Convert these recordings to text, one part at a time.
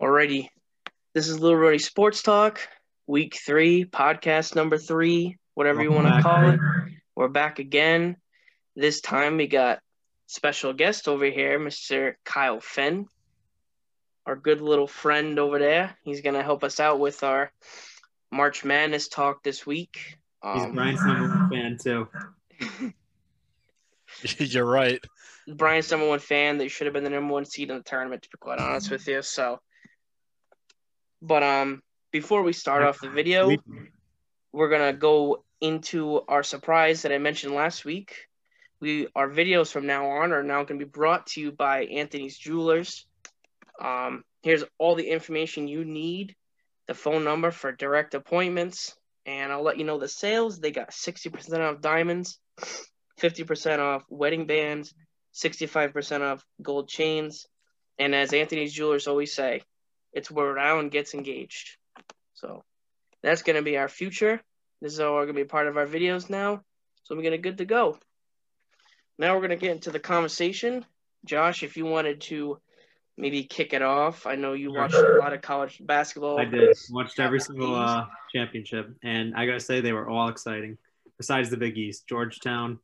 Alrighty. This is Little Rhody Sports Talk, week three, podcast number three, whatever you want to call it. We're back again. This time we got special guest over here, Mr. Kyle Fenn, our good little friend over there. He's gonna help us out with our March Madness talk this week. He's Um, Brian's number one fan too. You're right. Brian's number one fan. They should have been the number one seed in the tournament, to be quite honest with you. So, but um, before we start off the video, we're gonna go into our surprise that I mentioned last week. We our videos from now on are now going to be brought to you by Anthony's Jewelers. Um, here's all the information you need, the phone number for direct appointments, and I'll let you know the sales. They got sixty percent off diamonds, fifty percent off wedding bands, sixty-five percent off gold chains, and as Anthony's Jewelers always say, it's where Allen gets engaged. So that's going to be our future. This is all going to be part of our videos now. So we're going to good to go. Now we're going to get into the conversation. Josh, if you wanted to maybe kick it off, I know you watched a lot of college basketball. I did. Watched every single uh, championship, and I gotta say they were all exciting. Besides the Big East, Georgetown,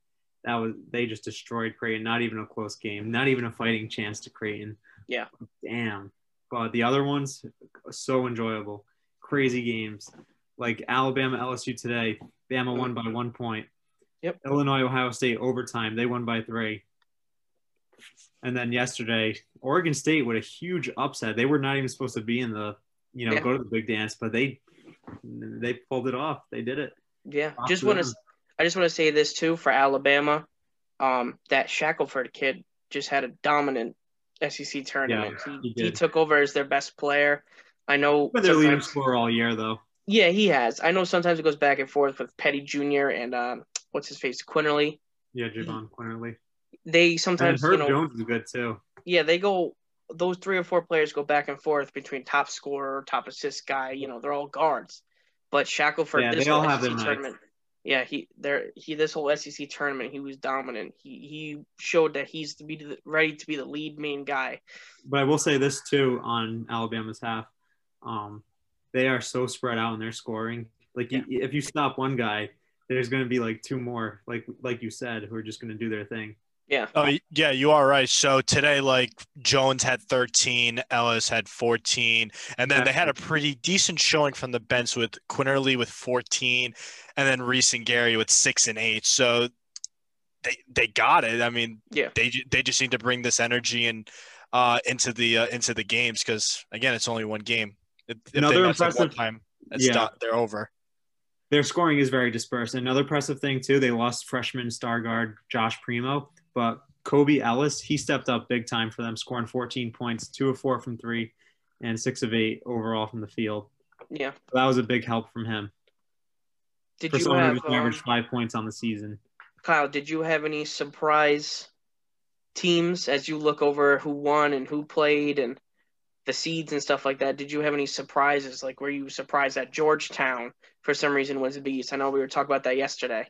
that was they just destroyed Creighton. Not even a close game. Not even a fighting chance to Creighton. Yeah. Damn. But the other ones, so enjoyable. Crazy games. Like Alabama LSU today, Bama won by one point. Yep. Illinois Ohio State overtime, they won by three. And then yesterday, Oregon State with a huge upset. They were not even supposed to be in the, you know, Yeah. go to the big dance, but they they pulled it off. They did it. Yeah, Off just want to. I just want to say this too for Alabama. Um, that Shackelford kid just had a dominant SEC tournament. he he, he took over as their best player. I know. But their leading scorer all year, though. Yeah, he has. I know sometimes it goes back and forth with Petty Jr. and um, what's his face, Quinerly. Yeah, Jahvon Quinerly. They And sometimes, Herb you know, Jones is good too. yeah, they go. Those three or four players go back and forth between top scorer, top assist guy. You know, they're all guards. But Shackelford, Yeah, this they all have nights. Yeah, he there he this whole SEC tournament, he was dominant. He he showed that he's to be the, ready to be the lead main guy. But I will say this too on Alabama's half. Um, they are so spread out in their scoring. Like you, if you stop one guy, there's going to be like two more, like like you said, who are just going to do their thing. Yeah, Oh, yeah, you are right. So today, like Jones had 13, Ellis had 14, and then they had a pretty decent showing from the bench with Quinerly with 14, and then Reese and Gary with six and eight. So they they got it. I mean, Yeah. they they just need to bring this energy and uh, into the uh, into the games because again, it's only one game. If, if Another they mess up one impressive- time, it's Yeah. done. They're over. Their scoring is very dispersed. Another impressive thing too, they lost freshman star guard Josh Primo, but Kobe Ellis, he stepped up big time for them, scoring 14 points, two of four from three, and six of eight overall from the field. yeah. So that was a big help from him Did for you someone have who's averaged um, five points on the season. Kyle? Did you have any surprise teams as you look over who won and who played and the seeds and stuff like that? Did you have any surprises? Like, were you surprised that Georgetown for some reason was a beast? I know we were talking about that yesterday.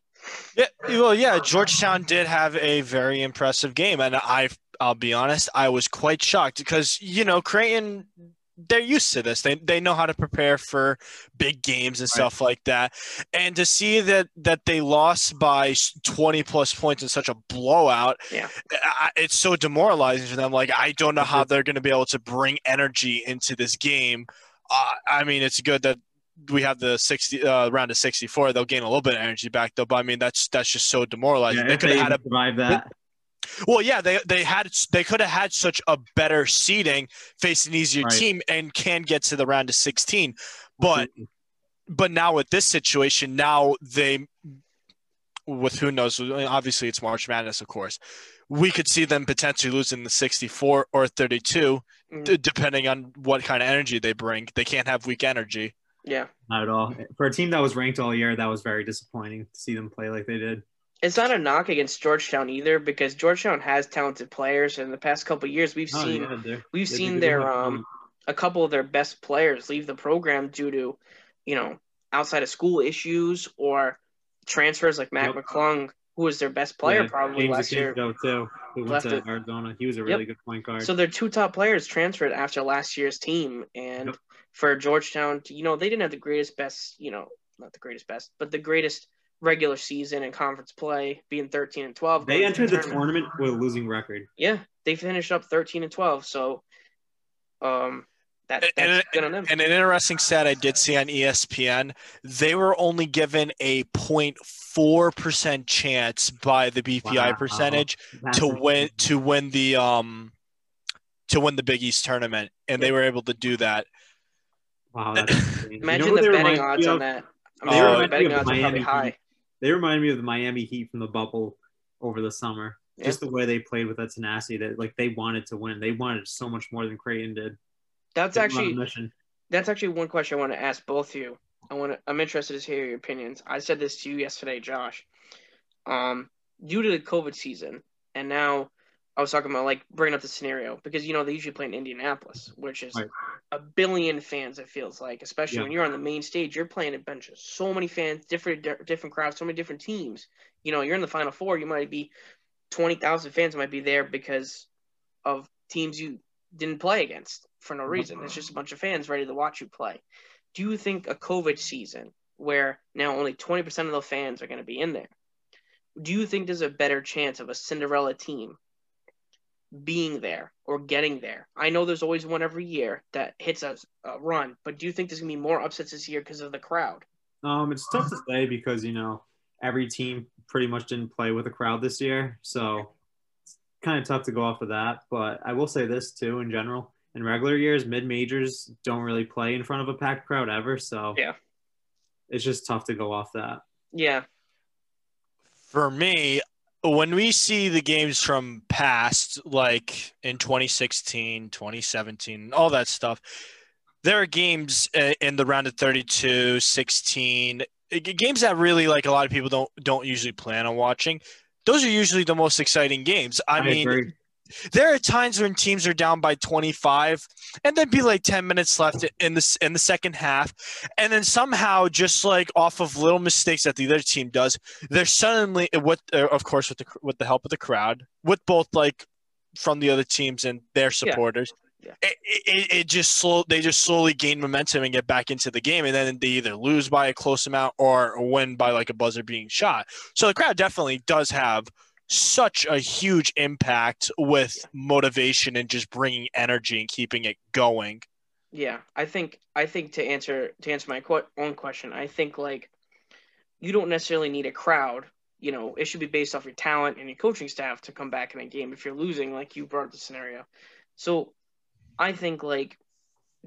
Yeah, well, yeah, Georgetown did have a very impressive game, and I, I'll be honest, I was quite shocked because you know Creighton, they're used to this. They they know how to prepare for big games and Right. stuff like that, and to see that that they lost by twenty plus points in such a blowout, Yeah. I, it's so demoralizing for them. Like I don't know how they're going to be able to bring energy into this game. Uh, I mean, it's good that we have the 60 uh, round of 64 they'll gain a little bit of energy back though but i mean that's that's just so demoralizing Yeah, they could have had a survive that. Well yeah they they had they could have had such a better seeding face an easier Right. team and can get to the round of 16 but but now with this situation now they with who knows obviously it's march madness of course we could see them potentially losing the 64 or 32 Mm. d- depending on what kind of energy they bring they can't have weak energy Yeah. Not at all. For a team that was ranked all year, that was very disappointing to see them play like they did. It's not a knock against Georgetown either because Georgetown has talented players. In the past couple of years, we've Oh, seen yeah, they're- we've seen their um fun. a couple of their best players leave the program due to, you know, outside of school issues or transfers like Mac Yep. McClung who was their best player yeah, probably James last year. too, who went to Arizona. He was a really yep. good point guard. So their two top players transferred after last year's team, and yep. for Georgetown, you know, they didn't have the greatest, best, you know, not the greatest, best, but the greatest regular season and conference play, being 13 and 12. They entered the tournament. tournament with a losing record. Yeah, they finished up 13 and 12. So, um, that, and, and, and, an interesting stat I did see on ESPN, they were only given a 0.4% chance by the BPI wow. percentage That's to win to win the um to win the Big East tournament, and they were able to do that. Wow! Imagine you know the betting odds on that. I mean, oh, the betting odds are probably high. They remind me of the Miami Heat from the bubble over the summer. Yeah. Just the way they played with that tenacity that like they wanted to win. They wanted so much more than Creighton did. That's actually that's actually one question I want to ask both of you. I want to, I'm interested to hear your opinions. I said this to you yesterday, Josh. Um, due to the COVID season, and now I was talking about like bringing up the scenario because you know they usually play in Indianapolis, which is right. a billion fans. It feels like, especially yeah. when you're on the main stage, you're playing at benches, so many fans, different different crowds, so many different teams. You know, you're in the Final Four, you might be twenty thousand fans might be there because of teams you didn't play against for no mm-hmm. reason. It's just a bunch of fans ready to watch you play. Do you think a COVID season where now only 20% of the fans are going to be in there, do you think there's a better chance of a Cinderella team being there or getting there? I know there's always one every year that hits a, a run, but do you think there's going to be more upsets this year because of the crowd? Um, it's tough to say because, you know, every team pretty much didn't play with a crowd this year. So it's kind of tough to go off of that. But I will say this too, in general, in regular years, mid majors don't really play in front of a packed crowd ever. So yeah, it's just tough to go off that. Yeah. For me, when we see the games from past, like in 2016, 2017, all that stuff, there are games uh, in the round of 32, 16, games that really like a lot of people don't don't usually plan on watching those are usually the most exciting games. I, I mean, agree. There are times when teams are down by 25 and then be like 10 minutes left in the in the second half and then somehow just like off of little mistakes that the other team does, they're suddenly what uh, of course with the with the help of the crowd, with both like from the other teams and their supporters. Yeah yeah. It, it, it, just slow they just slowly gain momentum and get back into the game and then they either lose by a close amount or win by like a buzzer being shot so the crowd definitely does have such a huge impact with motivation and just bringing energy and keeping it going. Yeah i think i think to answer to answer my qu- own question i think like you don't necessarily need a crowd you know it should be based off your talent and your coaching staff to come back in a game if you're losing like you brought the scenario. So I think like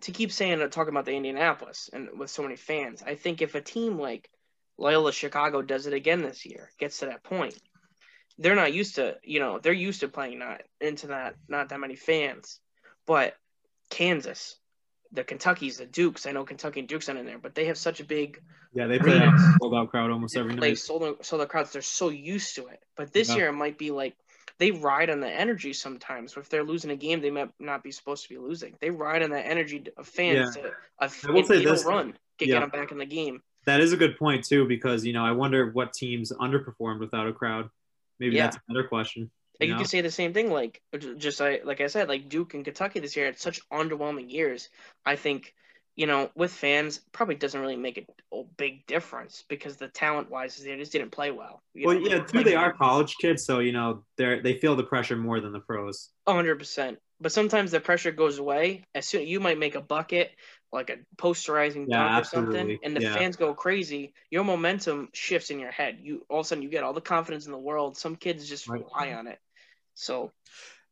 to keep saying uh, talking about the Indianapolis and with so many fans, I think if a team like Loyola Chicago does it again this year, gets to that point, they're not used to you know they're used to playing not into that not that many fans, but Kansas, the Kentuckies, the Dukes. I know Kentucky and Duke's aren't in there, but they have such a big yeah they play sold out crowd almost every night. They Sold out, sold out crowds. They're so used to it. But this yeah. year it might be like they ride on the energy sometimes. If they're losing a game, they might not be supposed to be losing. They ride on that energy of fans yeah. to a, I will say this, run, get, yeah. get them back in the game. That is a good point too, because you know I wonder what teams underperformed without a crowd. Maybe yeah. that's another question. You, you can say the same thing, like just like like I said, like Duke and Kentucky this year had such underwhelming years. I think you know, with fans, probably doesn't really make a, a big difference because the talent wise, they just didn't play well. well, know? yeah, too, they are college kids, so you know they're they feel the pressure more than the pros. hundred percent. But sometimes the pressure goes away as soon you might make a bucket, like a posterizing yeah, dunk or something, and the yeah. fans go crazy. Your momentum shifts in your head. You all of a sudden you get all the confidence in the world. Some kids just right. rely on it. So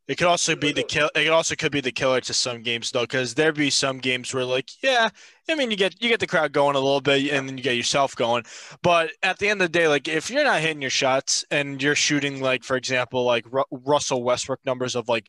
it could also be the kill. It also could be the killer to some games though, because there'd be some games where like, yeah, I mean, you get you get the crowd going a little bit, and then you get yourself going. But at the end of the day, like if you're not hitting your shots and you're shooting like, for example, like Ru- Russell Westbrook numbers of like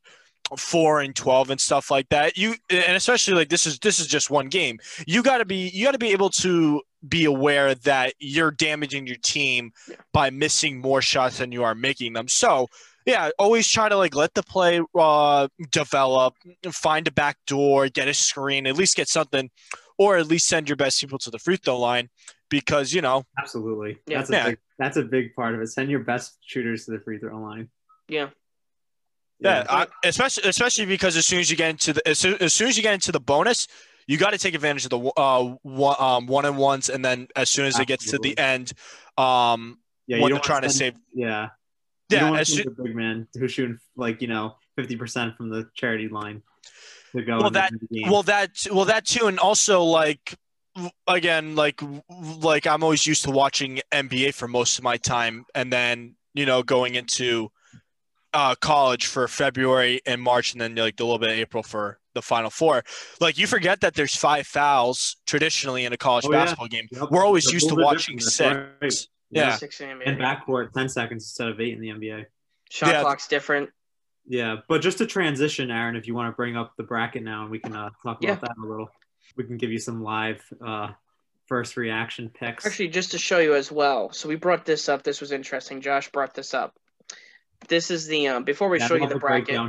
four and 12 and stuff like that you and especially like this is this is just one game you got to be you got to be able to be aware that you're damaging your team by missing more shots than you are making them so yeah, always try to like let the play uh, develop, find a back door, get a screen, at least get something, or at least send your best people to the free throw line because you know absolutely yeah. that's a yeah. big That's a big part of it. Send your best shooters to the free throw line. Yeah. Yeah, I, especially especially because as soon as you get into the as soon, as soon as you get into the bonus, you got to take advantage of the uh one um one and ones, and then as soon as it gets to the end, um, yeah, when you they're don't trying to save, Yeah. You yeah, as to soo- the big man who's shooting like you know fifty percent from the charity line to go. Well, that- in the game. well that well that too, and also like again like like I'm always used to watching NBA for most of my time, and then you know going into uh, college for February and March, and then like a little bit of April for the Final Four. Like you forget that there's five fouls traditionally in a college Oh, yeah. basketball game. Yep. We're always The used to watching different, six. right. Yeah. Six in And NBA. backcourt, ten seconds instead of eight in the NBA. Shot Yeah. clock's different. Yeah, but just to transition, Aaron, if you want to bring up the bracket now, and we can uh, talk Yeah. about that a little. We can give you some live uh, first reaction picks. Actually, just to show you as well. So we brought this up. This was interesting. Josh brought this up. This is the um before we Yeah, show you the bracket.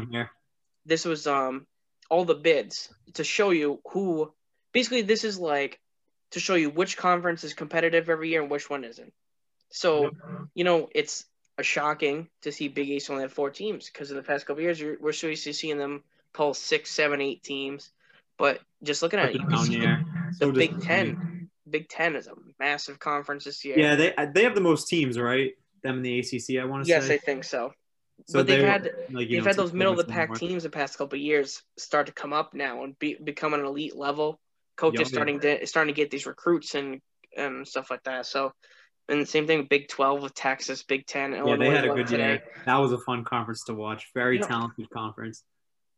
This was um all the bids to show you who. Basically, this is like to show you which conference is competitive every year and which one isn't. So you know it's a shocking to see Big East only have four teams because in the past couple years we're so used to seeing them pull six, seven, eight teams. But just looking at it, you can see the So Big. Ten. Big Ten is a massive conference this year. Yeah, they they have the most teams, right? Them in the ACC, I want to Yes, say. Yes, I think so. so but they've had like, they've know, had those middle of the pack anymore. teams the past couple of years start to come up now and be become an elite level. Coaches Yup. starting to starting to get these recruits and and stuff like that. So and the same thing, Big Twelve with Texas, Big Ten, Yeah, Illinois they had a good today. year. That was a fun conference to watch. Very Yeah. talented conference.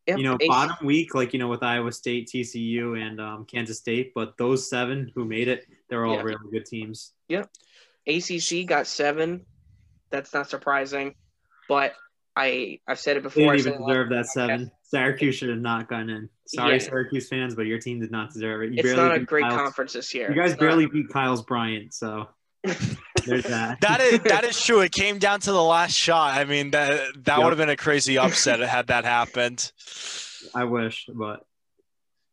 Yep, You know, AC bottom week, like you know, with Iowa State, TCU, and um, Kansas State, but those seven who made it, they're all Yeah. really good teams. Yep. ACC got seven. That's not surprising, but I I've said it before. I didn't even deserve that last podcast. seven. Syracuse should have not gone in. Sorry, Yeah. Syracuse fans, but your team did not deserve it. You It's barely not a great Kyle's- conference this year. You guys It's not. barely beat Kyle's Bryant, so there's that. That is that is true. It came down to the last shot. I mean that that Yep. would have been a crazy upset had that happened. I wish, but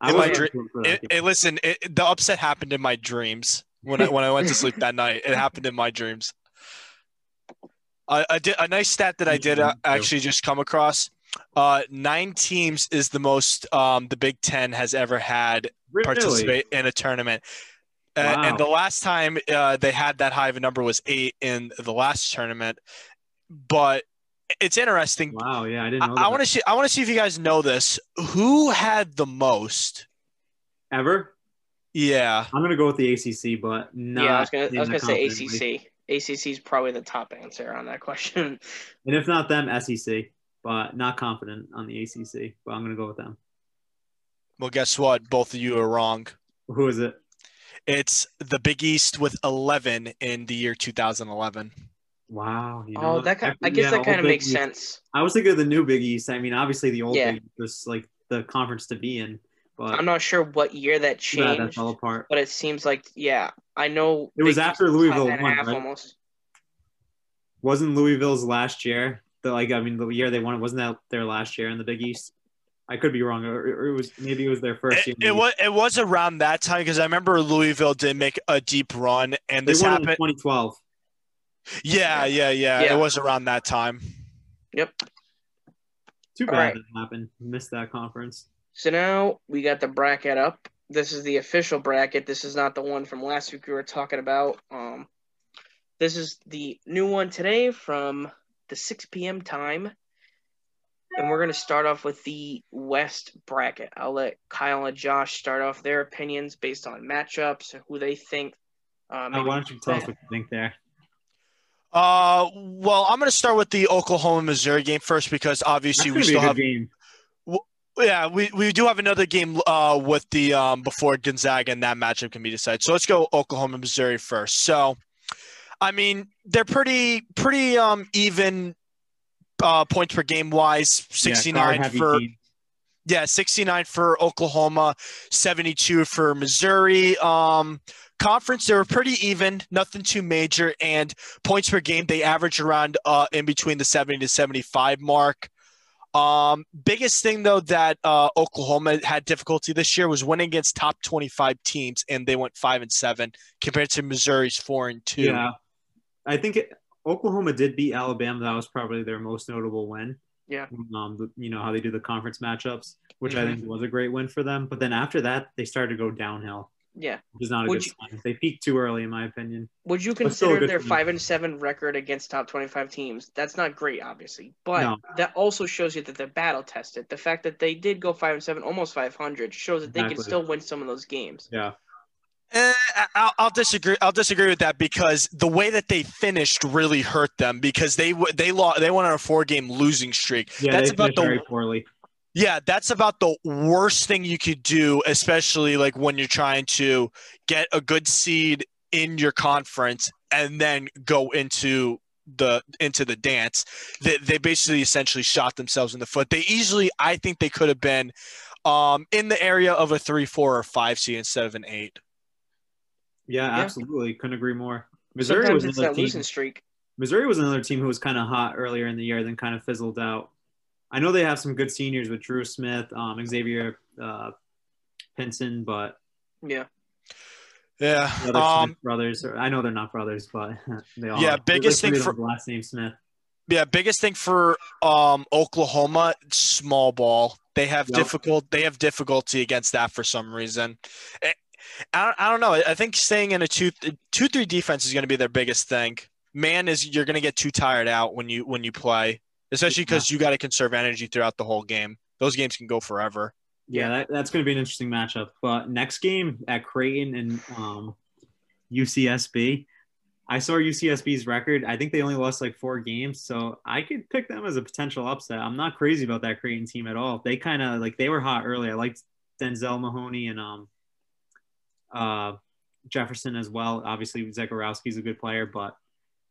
I In my dr- rooting for that It, it, listen, it, the upset happened in my dreams when I when I went to sleep that night. It happened in my dreams. I, I a nice stat that I did uh, actually just come across. Uh, nine teams is the most um, the Big Ten has ever had Really? participate in a tournament. Uh, Wow. and the last time uh, they had that high of a number was eight in the last tournament. But it's interesting. Wow, yeah, I didn't know. I, that. want to see. I want to see if you guys know this. Who had the most? ever. Yeah. I'm gonna go with the ACC, but not. yeah, I was gonna I was gonna say. ACC. ACC is probably the top answer on that question. and if not them, SEC, but not confident on the ACC. But I'm gonna go with them. Well, guess what? Both of you are wrong. Who is it? It's the Big East with 11 in the year 2011. Wow. You oh, know oh, that kind I guess yeah, that kind of makes East. sense. I was thinking of the new Big East. I mean, obviously the old Yeah. Big East was like the conference to be in, but I'm not sure what year that too bad that fell apart. but it seems like yeah, I know It was after Louisville won, right? almost. Wasn't Louisville's last year? The like, I mean, the year they won, wasn't that their last year in the Big East? I could be wrong, or, or it was maybe it was their first year. It, in it was it was around that time because I remember Louisville did make a deep run, and They this won happened. in 2012. Yeah, yeah, yeah, Yeah. It was around that time. Yep. Too All bad right. that happened. Missed that conference. So now we got the bracket up. This is the official bracket. This is not the one from last week we were talking about. Um, this is the new one today from the 6 p.m. time. And we're going to start off with the West bracket. I'll let Kyle and Josh start off their opinions based on matchups and who they think. Uh, maybe- why don't you tell us what you think there? Uh, well, I'm going to start with the Oklahoma Missouri game first because obviously gonna we still good have game. Yeah, we, we do have another game uh, with the um, before Gonzaga and that matchup can be decided. So let's go Oklahoma Missouri first. So, I mean, they're pretty pretty um, even uh, points per game wise. Yeah, Sixty nine guard-heavy for team. yeah, sixty nine for Oklahoma, seventy two for Missouri. Um, conference they were pretty even, nothing too major, and points per game they average around uh, in between the seventy to seventy five mark. Um, biggest thing though that uh, Oklahoma had difficulty this year was winning against top 25 teams, and they went five and seven compared to Missouri's four and two. Yeah. I think it, Oklahoma did beat Alabama. That was probably their most notable win. Yeah. Um, you know how they do the conference matchups, which Mm-hmm. I think was a great win for them. But then after that, they started to go downhill, Yeah. which is not a Would good you- sign. They peaked too early, in my opinion. Would you But still a consider their team. five and seven record against top twenty five teams? That's not great, obviously, but No. that also shows you that they're battle tested. The fact that they did go five and seven, almost five hundred, shows that they can still win some of those games. Yeah. Eh, I'll, I'll disagree. I'll disagree with that because the way that they finished really hurt them because they they lost. They went on a four game losing streak. Yeah, That's they about finished the very poorly. Yeah, that's about the worst thing you could do, especially like when you're trying to get a good seed in your conference and then go into the into the dance. They, they basically essentially shot themselves in the foot. They easily, I think, they could have been um, in the area of a three, four, or five seed instead of an eight. Yeah, Yeah. absolutely. Couldn't agree more. Missouri Sometimes was another that team. losing streak. Missouri was another team who was kind of hot earlier in the year, then kind of fizzled out. I know they have some good seniors with Dru Smith, um, Xavier uh, Pinson, but Yeah, Yeah. the Um, brothers. Or, I know they're not brothers, but they all. Yeah, are. biggest thing for- last name Smith. Yeah, biggest thing for um, Oklahoma, small ball. They have Yep. difficult. They have difficulty against that for some reason. Eh, I, I don't know. I think staying in a two two three defense is going to be their biggest thing. Man, is you're going to get too tired out when you when you play, especially because you got to conserve energy throughout the whole game. Those games can go forever. Yeah, that, that's going to be an interesting matchup. But next game at Creighton and um, UCSB, I saw UCSB's record. I think they only lost like four games, so I could pick them as a potential upset. I'm not crazy about that Creighton team at all. They kind of like they were hot early. I liked Denzel Mahoney and um, uh, Jefferson as well. Obviously, Zegarowski's a good player, but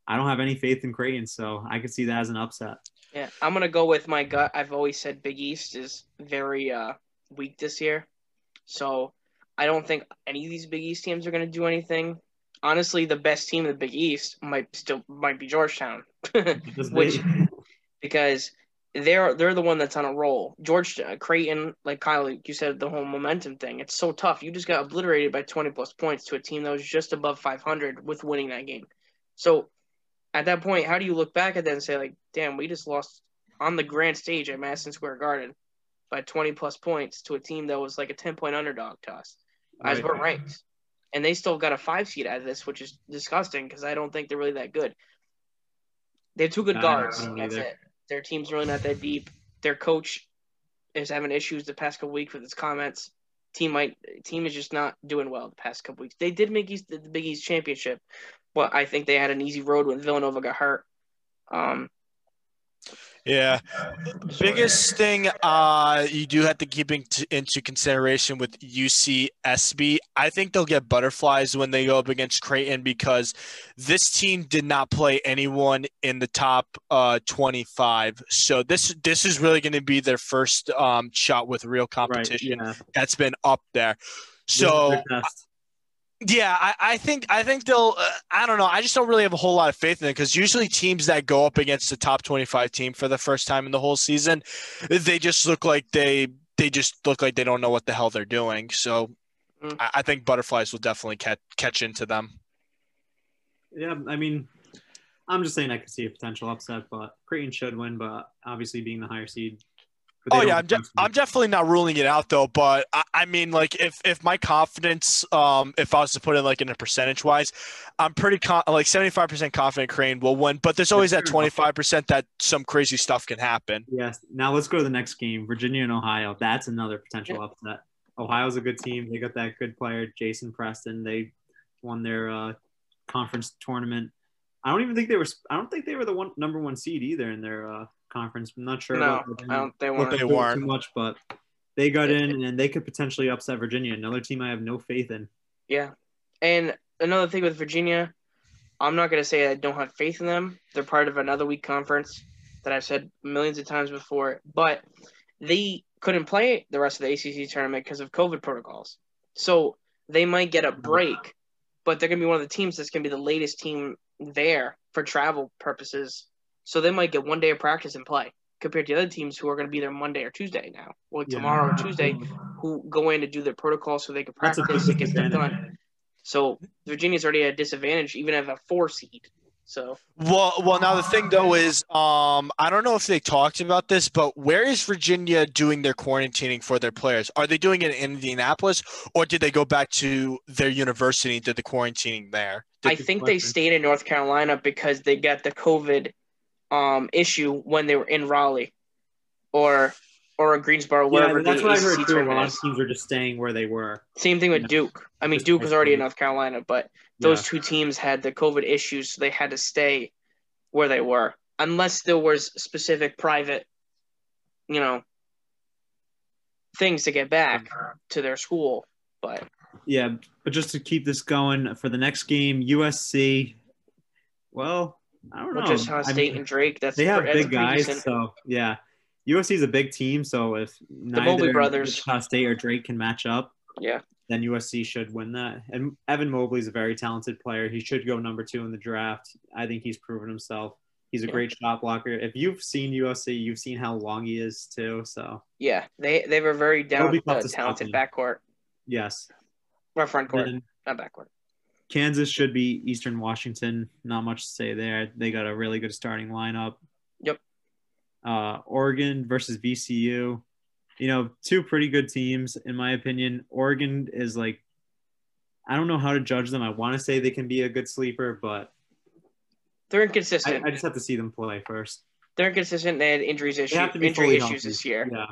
I don't have any faith in Creighton, so I could see that as an upset. Yeah. I'm gonna go with my gut. I've always said Big East is very uh, weak this year, so I don't think any of these Big East teams are gonna do anything. Honestly, the best team in the Big East might still might be Georgetown. Which- because they're they're the one that's on a roll. George uh, Creighton, like Kyle, like you said, the whole momentum thing. It's so tough. You just got obliterated by twenty plus points to a team that was just above five hundred with winning that game. So at that point, how do you look back at that and say like, damn, we just lost on the grand stage at Madison Square Garden by twenty plus points to a team that was like a ten point underdog to us as we're ranked. And they still got a five seed out of this, which is disgusting because I don't think they're really that good. They have two good guards. That's it. Their team's really not that deep. Their coach is having issues the past couple weeks with his comments. Team might team is just not doing well the past couple weeks. They did make East, the Big East championship, but I think they had an easy road when Villanova got hurt. Um, Yeah. Biggest thing uh, you do have to keep into, into consideration with UCSB, I think they'll get butterflies when they go up against Creighton because this team did not play anyone in the top uh, 25. So this this is really going to be their first um, shot with real right, competition yeah. that's been up there. So their test. Yeah, I, I think I think they'll. Uh, I don't know. I just don't really have a whole lot of faith in it because usually teams that go up against the top twenty-five team for the first time in the whole season, they just look like they they just look like they don't know what the hell they're doing. So Mm. I, I think butterflies will definitely catch catch into them. Yeah, I mean, I'm just saying I could see a potential upset, but Creighton should win. But obviously, being the higher seed. But Oh yeah, I'm, de- I'm definitely not ruling it out though. But I, I mean, like if if my confidence, um, if I was to put it like in a percentage wise, I'm pretty con- like 75 percent confident Crane will win. But there's always that 25 percent that some crazy stuff can happen. Yes. Now let's go to the next game, Virginia and Ohio. That's another potential upset. Ohio's a good team. They got that good player, Jason Preston. They won their uh, conference tournament. I don't even think they were. I don't think they were the one number one seed either in their uh, conference. I'm not sure. no, about I don't. They what want they they weren't. too much, but they got in and they could potentially upset Virginia. Another team I have no faith in. Yeah. And another thing with Virginia, I'm not going to say I don't have faith in them. They're part of another weak conference that I've said millions of times before, but they couldn't play the rest of the ACC tournament because of COVID protocols. So they might get a break, but they're going to be one of the teams that's going to be the latest team there for travel purposes. So they might get one day of practice and play compared to the other teams who are going to be there Monday or Tuesday now, or Yeah. tomorrow or Tuesday, who go in to do their protocol so they can practice big and get stuff done. So Virginia's already at a disadvantage, even at a four seed. So well, well, now the thing though is, um, I don't know if they talked about this, but where is Virginia doing their quarantining for their players? Are they doing it in Indianapolis, or did they go back to their university and did the quarantining there? I think they stayed in North Carolina because they got the COVID um, issue when they were in Raleigh, or or Greensboro, wherever. Yeah, that's what I heard too. A lot of teams are just staying where they were. Same thing with Yeah. Duke. I mean, Duke was already in. North Carolina, but those Yeah. two teams had the COVID issues, so they had to stay where they were, unless there was specific private, you know, things to get back to their school. But Yeah, but just to keep this going for the next game, USC. Well, I don't know. Wichita I State mean, and Drake, that's they have a big guys, decent- so yeah. USC is a big team, so if neither Mobley brothers. State or Drake can match up, Yeah, then USC should win that. And Evan Mobley is a very talented player. He should go number two in the draft. I think he's proven himself. He's a Yeah. great shot blocker. If you've seen USC, you've seen how long he is too. So yeah, they they were very down be with tough the to stop talented backcourt yes, or front court, Then not backcourt. Kansas should be Eastern Washington. Not much to say there. They got a really good starting lineup. Yep. Uh, Oregon versus VCU. You know, two pretty good teams in my opinion. Oregon is like, I don't know how to judge them. I want to say they can be a good sleeper, but They're inconsistent. I just have to see them play first. They're inconsistent. They had injuries issue, They have to be injury issues healthy. this year. Yeah.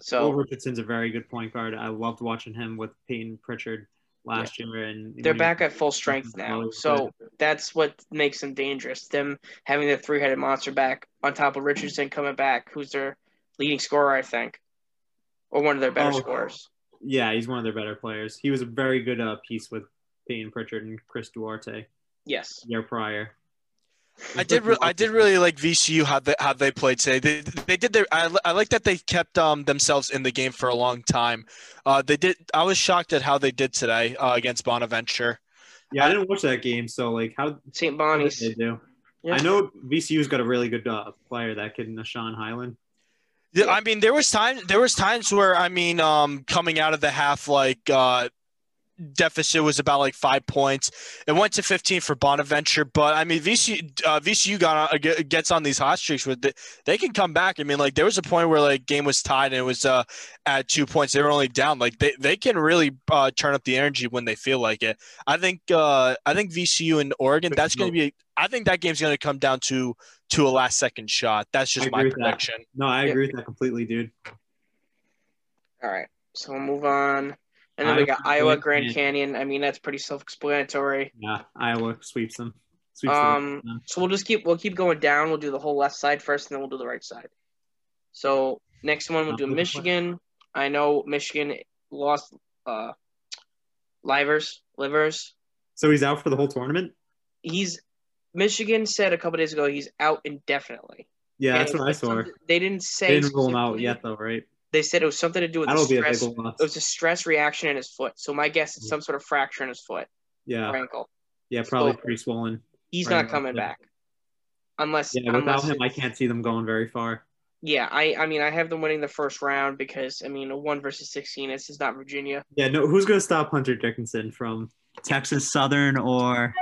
So Will Richardson's a very good point guard. I loved watching him with Payton Pritchard last year, and they're back at full strength now. So that's what makes them dangerous. Them having the three headed monster back on top of Richardson coming back, who's their leading scorer, I think, or one of their better Oh. scorers. Yeah, he's one of their better players. He was a very good uh, piece with Payton Pritchard and Chris Duarte Yes. year prior. I did. Re- I did really like VCU how they how they played today. They they did their. I, I like that they kept um themselves in the game for a long time. Uh, they did. I was shocked at how they did today uh, against Bonaventure. Yeah, I didn't watch that game, so like, how St. how did Bonnie's. they do? Yeah. I know VCU's got a really good uh, player, that kid, Nah'Shon Hyland. Yeah, I mean, there was time. There was times where I mean, um, coming out of the half, like uh, deficit was about like five points. It went to 15 for Bonaventure, but I mean, VCU uh, VCU got on, uh, gets on these hot streaks with they, they can come back. I mean, like there was a point where like game was tied and it was uh, at two points. They were only down. Like they, they can really uh, turn up the energy when they feel like it. I think uh, I think VCU and Oregon. That's going to be. I think that game's going to come down to to a last second shot. That's just my agree with that. prediction. No, I Yeah. agree with that completely, dude. All right. So we'll move on. And then we got Iowa Grand Canyon. Canyon. I mean, that's pretty self explanatory. Yeah, Iowa sweeps them. Sweeps Um, them. so we'll just keep we'll keep going down. We'll do the whole left side first, and then we'll do the right side. So next one we'll do Michigan. I know Michigan lost uh Livers Livers. So he's out for the whole tournament. He's Michigan said a couple days ago he's out indefinitely. Yeah, And that's what I saw. They didn't say. They didn't rule him out yet, though, right? They said it was something to do with the That'll stress. It was a stress reaction in his foot. So my guess is some sort of fracture in his foot Yeah, ankle. yeah, probably So- pretty swollen. He's Right, not coming back. Unless, Yeah, without unless him, I can't see them going very far. Yeah, I, I mean, I have them winning the first round because I mean, a one versus sixteen. This is not Virginia. Yeah, no, who's gonna stop Hunter Dickinson from Texas Southern or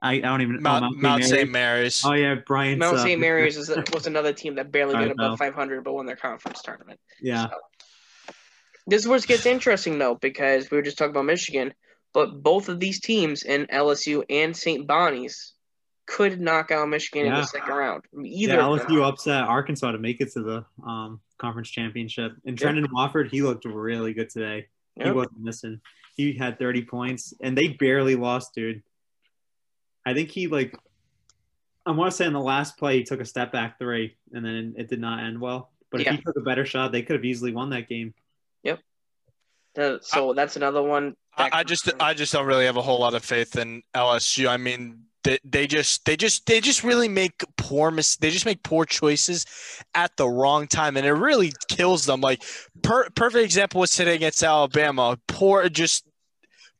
I, I don't even Mount, oh, Mount St. Mary's. Mary's. Oh yeah, Brian. Mount St. Mary's was, was another team that barely I got above 500, but won their conference tournament. Yeah, So, this is where it gets interesting though, because we were just talking about Michigan, but both of these teams in LSU and St. Bonnie's could knock out Michigan in the second round. Either yeah. LSU upset Arkansas to make it to the um, conference championship. And Yeah. Trendon Watford, he looked really good today. He wasn't missing. He had 30 points, and they barely lost, dude. I think he like. I want to say in the last play he took a step back three, and then it did not end well. But Yeah. if he took a better shot, they could have easily won that game. The- so that's another one. I, I just I just don't really have a whole lot of faith in LSU. I mean, they, they just they just they just really make poor mis- they just make poor choices at the wrong time, and it really kills them. Like per, perfect example was today against Alabama. Poor just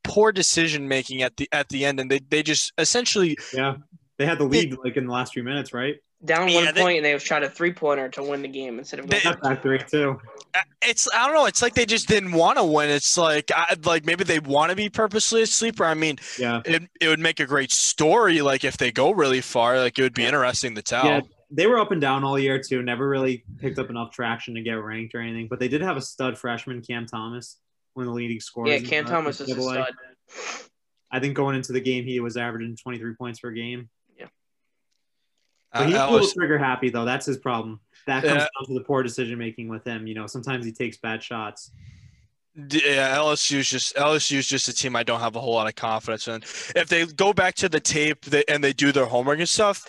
poor decision making at the at the end, and they they just essentially Yeah, they had the lead like in the last few minutes, right? down Yeah, one they- point, and they have shot a three pointer to win the game instead of going. They- That's back three too. Uh, It's I don't know. It's like they just didn't want to win. It's like I, like maybe they want to be purposely a sleeper. I mean, Yeah. it it would make a great story. Like if they go really far, like it would be interesting to tell. Yeah, they were up and down all year too. Never really picked up enough traction to get ranked or anything. But they did have a stud freshman, Cam Thomas, one of the leading scorers. yeah, Cam Thomas is a NCAA. stud. I think going into the game, he was averaging 23 points per game. Yeah. But he's a Ellis- little trigger happy though. That's his problem. That comes Yeah. down to the poor decision making with him. You know, sometimes he takes bad shots. D- Yeah, LSU's just LSU's just a team I don't have a whole lot of confidence in. If they go back to the tape and they do their homework and stuff,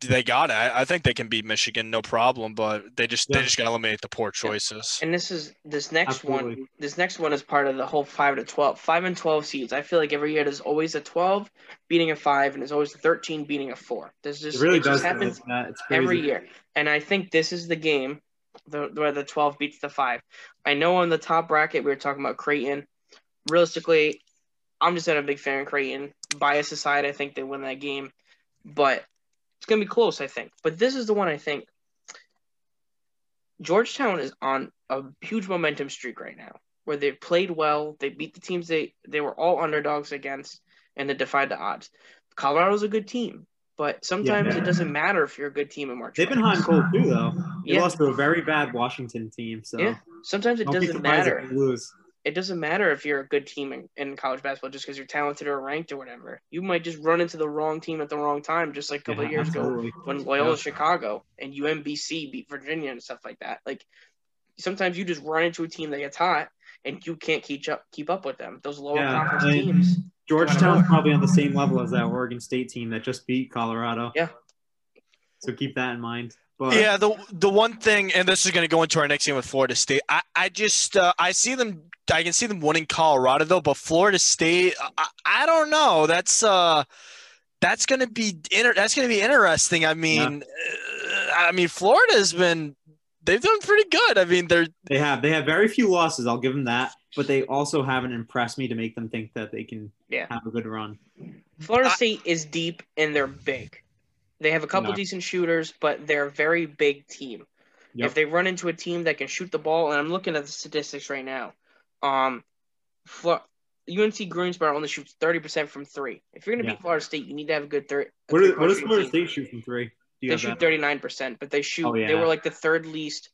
they got it. I, I think they can beat Michigan no problem, but they just Yeah. they just got to eliminate the poor choices. And this is this next one. This next one is part of the whole five to twelve, five and twelve seeds. I feel like every year there's always a twelve beating a five, and there's always a thirteen beating a four. This It just really it just does happens that. It's crazy. every year. And I think this is the game the, where the 12 beats the 5. I know on the top bracket, we were talking about Creighton. Realistically, I'm just not a big fan of Creighton. Bias aside, I think they win that game. But it's going to be close, I think. But this is the one I think. Georgetown is on a huge momentum streak right now where they've played well. They beat the teams they, they were all underdogs against, and they defied the odds. Colorado's a good team. But sometimes it doesn't matter if you're a good team in March. They've been hot and cold too, though. They Yeah. lost to a very bad Washington team, so Yeah. Sometimes it don't doesn't matter. lose. It doesn't matter if you're a good team in, in college basketball just because you're talented or ranked or whatever. You might just run into the wrong team at the wrong time, just like a couple Yeah, of years ago when Loyola Yeah. Chicago and UMBC beat Virginia and stuff like that. Like sometimes you just run into a team that gets hot and you can't keep up keep up with them. Those lower Yeah, conference and- teams. Georgetown's probably on the same level as that Oregon State team that just beat Colorado. Yeah. So keep that in mind. But Yeah, the the one thing, and this is going to go into our next game with Florida State. I I just uh, I see them. I can see them winning Colorado though, but Florida State, I, I don't know. That's uh, that's going to be inter- that's going to be interesting. I mean, uh, I mean, Florida has been they've done pretty good. I mean, they're they have they have very few losses. I'll give them that. But they also haven't impressed me to make them think that they can Yeah. have a good run. Florida I- State is deep and they're big. They have a couple No. decent shooters, but they're a very big team. Yep. If they run into a team that can shoot the ball, and I'm looking at the statistics right now, um, Flo- UNC Greensboro only shoots 30% from three. If you're going to Yeah. beat Florida State, you need to have a good third. What, is, what does Florida State shoot from three? Do you They shoot that? 39%, but they shoot. Oh, They were like the third least.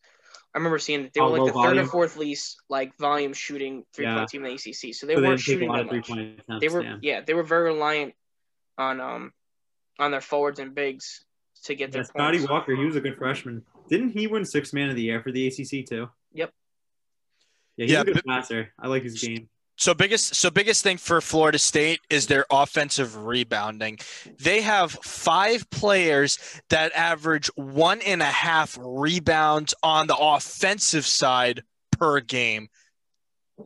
I remember seeing that they Oh, were low like the third or fourth least like volume shooting three point Yeah. team in the ACC. So So they they weren't didn't a shooting lot that of much attempts. they were yeah. yeah they were very reliant on um on their forwards and bigs to get their Yeah, Scotty. Walker, he was a good freshman. Didn't he win six man of the year for the ACC too? Yep. Yeah, he's Yeah, a good passer. I like his game. So biggest so biggest thing for Florida State is their offensive rebounding. They have five players that average one and a half rebounds on the offensive side per game.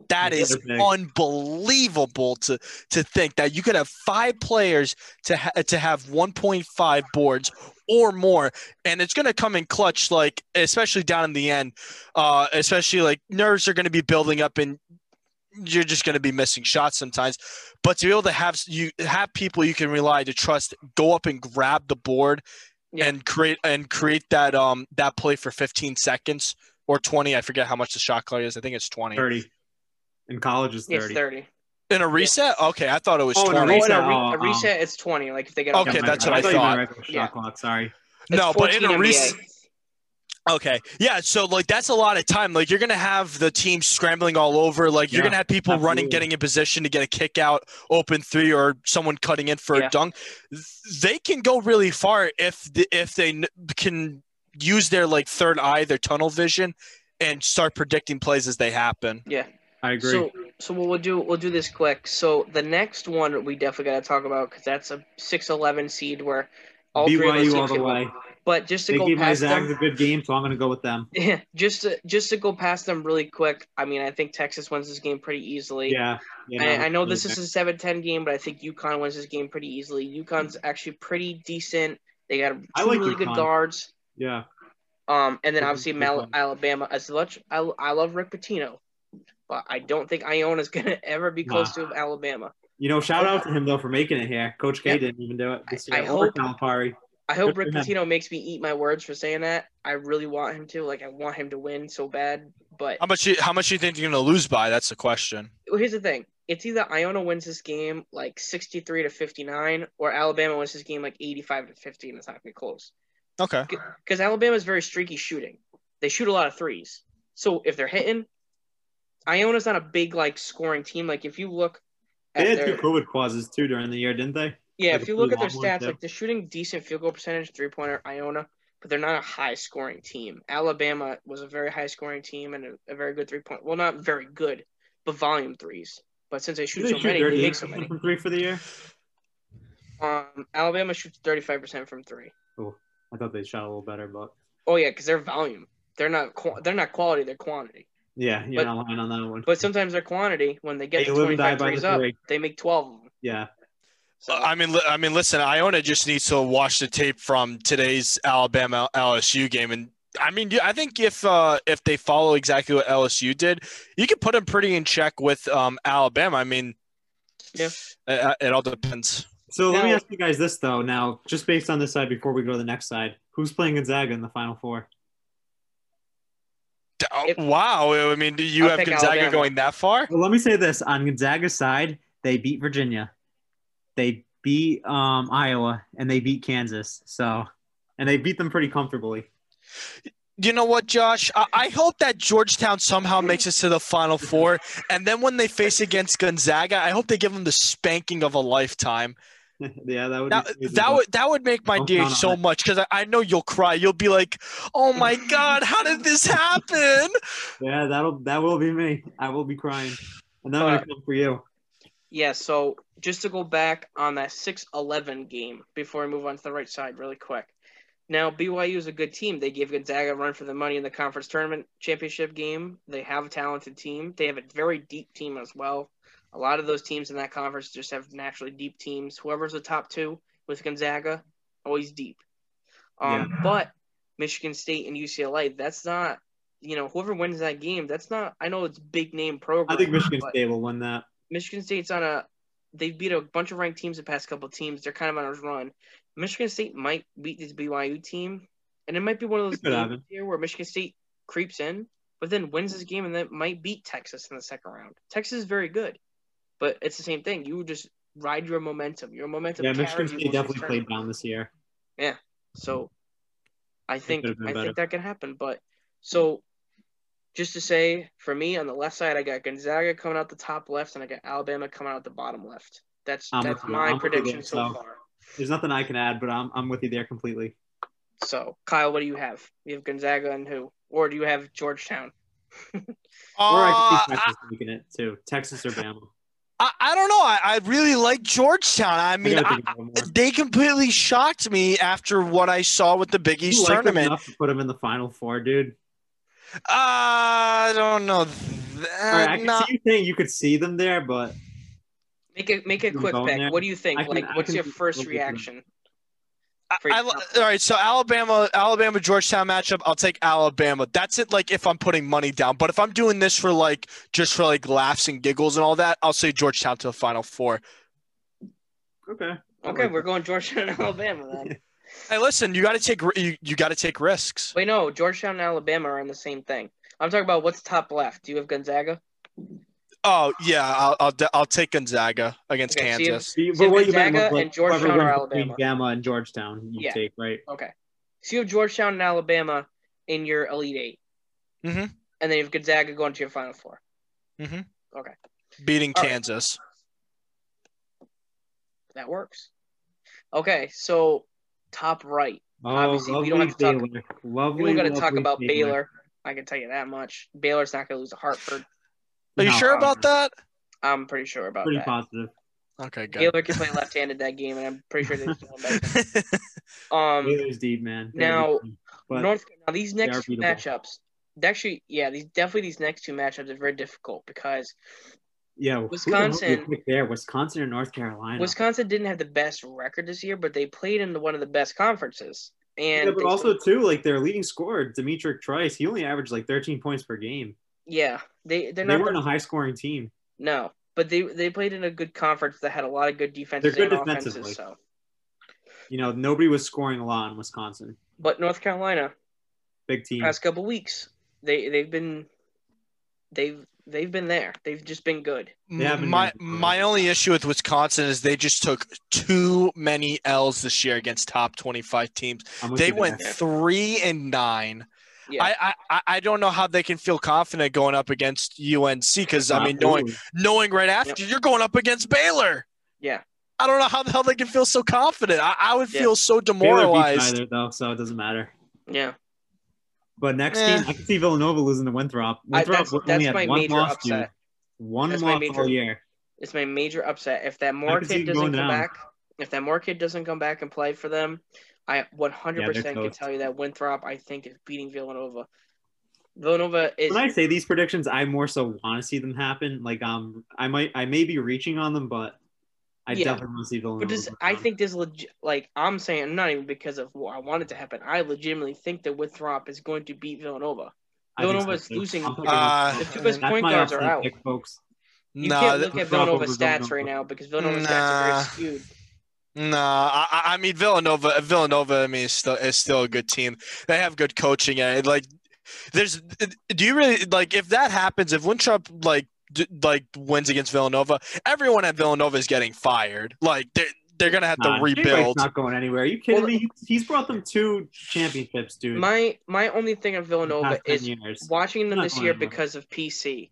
That is unbelievable to to think that you could have five players to ha- to have 1.5 boards or more, and it's going to come in clutch, like especially down in the end, uh, especially like nerves are going to be building up and you're just going to be missing shots sometimes. But to be able to have you have people you can rely to trust go up and grab the board yeah. and create and create that um that play for 15 seconds or 20 i forget how much the shot clock is i think it's 20 30 in college is 30. It's 30. In a reset? Yeah. Okay, I thought it was oh, 20. In a reset, oh, in a, re- oh, a reset it's 20. Like if they get Okay, that's what I, I thought. thought. Yeah. Clock, sorry. No, but in a reset Okay. Yeah. So like that's a lot of time. Like you're gonna have the team scrambling all over. Like yeah, you're gonna have people absolutely. running, getting in position to get a kick out, open three, or someone cutting in for yeah. a dunk. They can go really far if the, if they can use their like third eye, their tunnel vision, and start predicting plays as they happen. Yeah. I agree. So so what we'll do we'll do this quick. So the next one we definitely got to talk about because that's a 6-11 seed where all three of us BYU all the it way. But just to They go gave past Zags them, a good game, so I'm going to go with them. Yeah, just to just to go past them really quick. I mean, I think Texas wins this game pretty easily. Yeah. you I, I know this is a 7-10 game, but I think UConn wins this game pretty easily. UConn's actually pretty decent. They got two like really good guards. Yeah. Um, and then obviously Mal- Alabama. As much I, I love Rick Pitino, but I don't think Iona's gonna ever be close to Alabama. You know, shout out to him though for making it here. Coach K Yeah. didn't even do it this I- year. I or hope- Calipari. I hope Good Rick for. Pitino makes me eat my words for saying that. I really want him to. Like, I want him to win so bad. But How much? You, how much do you think you're gonna lose by? That's the question. well, here's the thing: it's either Iona wins this game like 63 to 59, or Alabama wins this game like 85 to 50, and it's not gonna be close. Okay. Because Alabama's very streaky shooting. They shoot a lot of threes. So if they're hitting, Iona's not a big like scoring team. Like if you look They at had their two COVID pauses too during the year, didn't they? yeah, like if you look at their pretty long one, stats, too. like they're shooting decent field goal percentage, three pointer Iona, but they're not a high scoring team. Alabama was a very high scoring team and a, a very good three point. Well, not very good, but volume threes. But since they shoot Did they so shoot many, they make so many. from three for the year? Um, Alabama shoots thirty five percent from three. Oh, I thought they shot a little better, but Oh yeah, because they're volume. They're not they're not quality. They're quantity. Yeah, you're But- not lying on that one. But sometimes their quantity, when they get They to live and die 25 by threes the up, three. they make 12 of them. Yeah, So, I mean, I mean, listen. Iona just needs to watch the tape from today's Alabama LSU game, and I mean, I think if uh, if they follow exactly what LSU did, you could put them pretty in check with um, Alabama. I mean, Yeah. it, it all depends. So let me ask you guys this though. Now, just based on this side, before we go to the next side, who's playing Gonzaga in the Final Four? D- oh, If- wow, I mean, do you I'll have take Gonzaga Alabama. going that far? Well, let me say this: on Gonzaga's side, they beat Virginia, they beat um, Iowa, and they beat Kansas. So, and they beat them pretty comfortably. You know what, Josh? I, I hope that Georgetown somehow makes it to the Final Four, and then when they face against Gonzaga, I hope they give them the spanking of a lifetime. yeah, that would. That, be that would that would make my Don't day count on so it. much because I, I know you'll cry. You'll be like, "Oh my God, how did this happen?" Yeah, that'll that will be me. I will be crying, and then I'm Uh, gonna come for you. yeah, so just to go back on that 6 11 game before we move on to the right side really quick. Now, BYU is a good team. They gave Gonzaga a run for the money in the conference tournament championship game. They have a talented team. They have a very deep team as well. A lot of those teams in that conference just have naturally deep teams. Whoever's the top two with Gonzaga, always deep. Um, But Michigan State and UCLA, that's not, you know, whoever wins that game, that's not, I know it's big name program. I think Michigan State will win that. Michigan State's on a, they've beat a bunch of ranked teams the past couple of teams. They're kind of on a run. Michigan State might beat this BYU team, and it might be one of those games here where Michigan State creeps in, but then wins this game and then might beat Texas in the second round. Texas is very good, but it's the same thing. You just ride your momentum. Your momentum. Yeah, carries Michigan you State most of definitely played down this year. Yeah. So I think could have been I better. think that can happen. But so just to say, for me on the left side, I got Gonzaga coming out the top left, and I got Alabama coming out the bottom left. That's I'm that's my I'm prediction there, so so- far. There's nothing I can add, but I'm I'm with you there completely. So Kyle, what do you have? You have Gonzaga and who, or do you have Georgetown? or I Uh, could see Texas making it too. Texas or Bama. I, I don't know. I, I really like Georgetown. I mean, I, think about it more. they completely shocked me after what I saw with the Big You East like tournament. enough to put them in the Final Four, dude. Uh, I don't know. All right, I That, can not, see you saying you could see them there, but Make a make a quick pick. there? What do you think? I can- like, I what's your first look them. reaction? I, I, all right, so Alabama, Alabama, Georgetown matchup. I'll take Alabama. That's it. Like if I'm putting money down, but if I'm doing this for like just for like laughs and giggles and all that, I'll say Georgetown to the Final Four. okay. Okay, like we're it. going Georgetown and Alabama then. Hey, listen, you got to take you, you got to take risks. Wait, no, Georgetown and Alabama are in the same thing. I'm talking about what's top left. Do you have Gonzaga? Oh yeah, I'll I'll, I'll take Gonzaga against Okay, so you have- Kansas. But So what you meant Gonzaga was, like, and Georgetown or Alabama? Bama and Georgetown, you Yeah. take right. Okay. So you have Georgetown and Alabama in your Elite 8 Mhm. and then you have Gonzaga going to your Final Four. Okay, Beating All right. Kansas. That works. Okay, so top right. Oh, Obviously, we don't have to talk- Lovely, We don't got to talk lovely about Baylor. I can tell you that much. Baylor's not going to lose to Hartford. Are you No, sure about that? I'm pretty sure about that. Pretty that. positive. Okay, good. Baylor can play left-handed that game, and I'm pretty sure they're still in that. Um, Baylor's deep, man. They're now, good team. but North now these next two matchups, actually, yeah, these definitely these next two matchups are very difficult because yeah, who the hell Wisconsin- did you there, Wisconsin or North Carolina. Wisconsin didn't have the best record this year, but they played in the, one of the best conferences. And yeah, but also still- too, like their leading scorer, D'Mitrik Trice, he only averaged like 13 points per game. Yeah, they they're not They not weren't the- a high scoring team. no, but they they played in a good conference that had a lot of good defenses good and offenses. defensively. So you know, nobody was scoring a lot in Wisconsin. But North Carolina, Big team. past couple weeks, they they've been they've they've been there. They've just been good. They been my good. my only issue with Wisconsin is they just took too many L's this year against top 25 teams. They you there. went three and nine. Yeah. I, I- I I don't know how they can feel confident going up against UNC because I mean knowing Absolutely. knowing right after you're going up against Baylor. Yeah. I don't know how the hell they can feel so confident. I, I would Yeah. feel so Baylor beat demoralized. either though, so it doesn't matter. Yeah. But next Eh. team, I can see Villanova losing to Winthrop. I- Winthrop that's- only that's had my one major loss, upset. dude. One That's my loss major- all year. It's my major upset. If that Moore kid doesn't come down. back, if that Moore kid doesn't come back and play for them, I 100% can toast. tell you that Winthrop, I think, is beating Villanova. Villanova is. When I say these predictions, I more so want to see them happen. Like um, I might, I may be reaching on them, but I Yeah. definitely want to see Villanova. But this, I think this legit. Like I'm saying, not even because of what I want it to happen. I legitimately think that Winthrop is going to beat Villanova. I think Villanova so, is too. losing- Uh, The two best point guards are out. pick, folks. You No, can't look at Winthrop Villanova's stats Villanova. right now because Villanova's stats are very skewed. No, I, I- I mean Villanova. Villanova, I mean, is still is still a good team. They have good coaching, and like, there's. Do you really like if that happens? If Winthrop like d- like wins against Villanova, everyone at Villanova is getting fired. Like they're they're gonna have Nah, to Jay Wright's rebuild. not going anywhere. Are you kidding Well, me? He- He's brought them two championships, dude. My my only thing of in the Villanova is years. watching them this year anywhere. because of PC.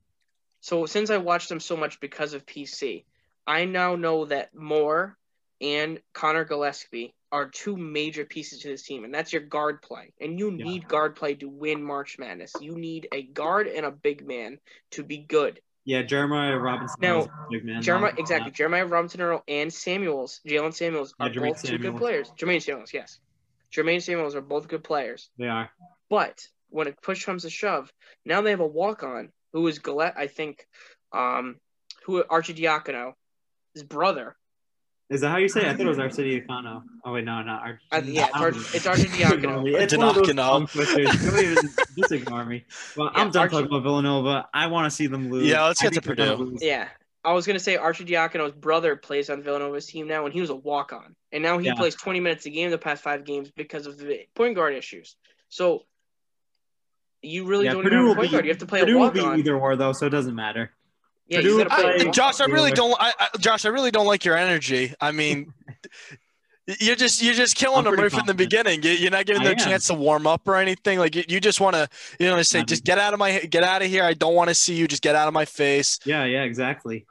So since I watched them so much because of PC, I now know that Moore and Connor Gillespie are two major pieces to this team, and that's your guard play. And you Yeah. need guard play to win March Madness. You need a guard and a big man to be good. Yeah, Jeremiah Robinson. Now, was a big man. Jeremiah, exactly. Jeremiah Robinson Earl and Samuels, Jalen Samuels are Jermaine both two good players. Jermaine Samuels, yes. Jermaine Samuels are both good players. They are. But when it push comes to shove, now they have a walk on who is Gillette, I think, um, who Archidiacono, his brother. Is that how you say it? I thought it was Arcidiacono. Oh wait, no, not Ar- Uh, yeah, it's, Arch, it's Archidiacono. It's one of those tongue twisters. Don't even just ignore me. Well, Yeah, I'm done Archie- talking about Villanova. I want to see them lose. Yeah, let's I get to think they're gonna Purdue. Yeah. I was gonna say Archidiacono's brother plays on Villanova's team now, and he was a walk on, and now he Yeah. plays 20 minutes a game the past five games because of the point guard issues. So you really Yeah, don't Purdue have will a point be guard. You have to play Purdue a will walk be on. either or though, so it doesn't matter. Yeah, Purdue you play. will a play- walk- Josh, I really don't. I, I, Josh, I really don't like your energy. I mean, you're just you're just killing them pretty right from the beginning. You- You're not giving them a chance to warm up or anything. Like you, you just want to, you know, say, I'm- just get out of my, get out of here. I don't want to see you. Just get out of my face. Yeah, yeah, exactly.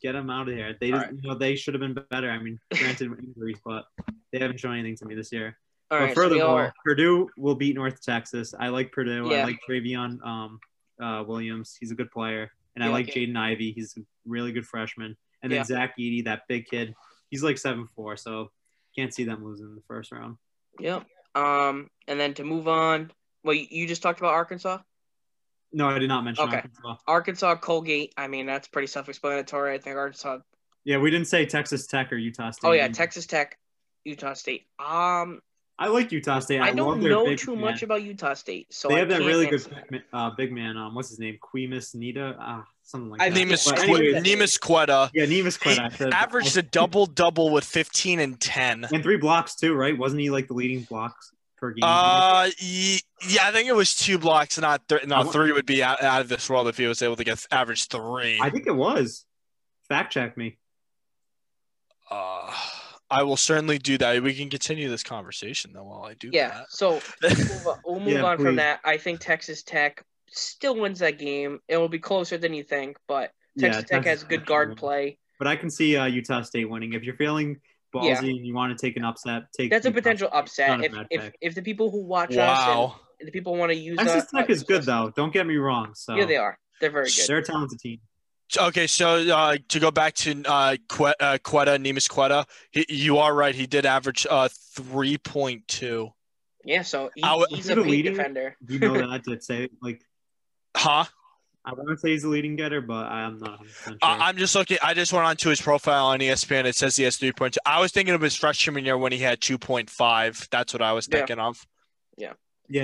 Get them out of here. They, All just, you know, they should have been better. I mean, granted injuries, but they haven't shown anything to me this year. All but right, so we all furthermore, are- Purdue will beat North Texas. I like Purdue. Yeah. I like Trevion um, uh, Williams. He's a good player, and I Yeah, like okay. Jaden Ivey. He's a really good freshman. And then Yeah. Zach Edey, that big kid. He's like seven four, so can't see them losing in the first round. Yep. Um, and then to move on, well, you- you just talked about Arkansas. No, I did not mention Okay. Arkansas. Arkansas, Colgate. I mean, that's pretty self-explanatory. I think Arkansas. Yeah, we didn't say Texas Tech or Utah State. Oh yeah, Texas Tech, Utah State. Um, I like Utah State. I, I, don't love their know big too man. much about Utah State, so they I have that can't really good that. big man- uh, big man. Um, what's his name? Quemus Nita, ah, something like I that. think Nemus, But Qu- anyways- Neemias Queta yeah, Neemias Queta. I averaged a double double with 15 and 10. and three blocks too, right? Wasn't he like the leading blocks per game? Uh, yeah, I think it was two blocks, not th- I no three would be out, out of this world if he was able to get average three. I think it was. Fact check me. Uh, I will certainly do that. We can continue this conversation though while I do Yeah, so we'll move on, we'll move Yeah, on please. from that. I think Texas Tech still wins that game. It will be closer than you think, but Texas yeah, Tech has good guard play. But I can see uh, Utah State winning. If you're feeling ballsy Yeah. and you want to take an upset, take. That's a potential State. upset. Not a If if, if the people who watch us Wow. and the people want to use Texas us, Tech is good though. Don't get me wrong. So Yeah, they are. They're very good. They're a talented team. Okay, so uh, to go back to uh, Que- uh, Queta, Neemias Queta, he, you are right. He did average uh, 3.2. Yeah, so he, I he's a he the paint leading- defender. You know that I did say like Huh? I want to say he's the leading getter, but I'm not 100 percent sure. I- I'm just looking. I just went onto his profile on ESPN. It says he has 3.2. I was thinking of his freshman year when he had 2.5. That's what I was Yeah. thinking of. yeah,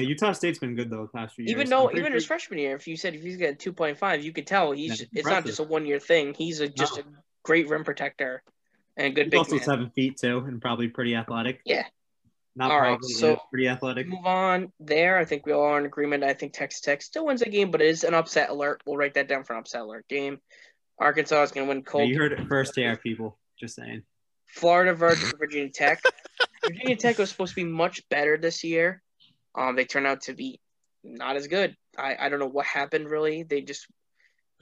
Utah State's been good though the past few years. Even though, even his sure- freshman year, if you said if he's got two point five, you could tell he's That's it's not just a one year thing. He's a, just No. a great rim protector, and a good He's big also man. seven feet too, and probably pretty athletic. Yeah. Not All right, probably, so- yeah, pretty athletic. Move on there. I think we all are in agreement. I think Texas Tech still wins the game, but it is an upset alert. We'll write that down for an upset alert game. Arkansas is going to win Yeah, cold. you heard it first here, people. Just saying. Florida versus Virginia Tech. Virginia Tech was supposed to be much better this year. Um, they turned out to be not as good. I, I don't know what happened really. They just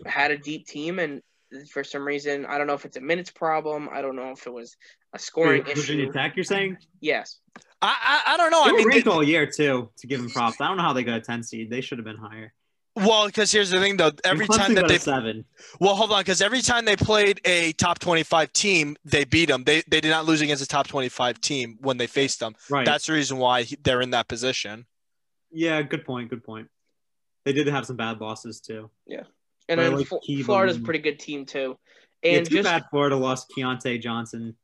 had a deep team, and for some reason, I don't know if it's a minutes problem. I don't know if it was a scoring Wait, Virginia issue. Tech, you're saying? Yes, I, I I don't know. They I were mean, ranked they- all year too. To give them props, I don't know how they got a 10 seed. They should have been higher. Well, because here's the thing though. Every time that they seven. Well, hold on, because every time they played a top 25 team, they beat them. They they did not lose against a top 25 team when they faced them. Right. That's the reason why they're in that position. yeah. Good point. Good point. They did have some bad losses too. Yeah. And I then like Fl- Florida's a pretty good team too. Yeah, And too just bad Florida lost Keyontae Johnson.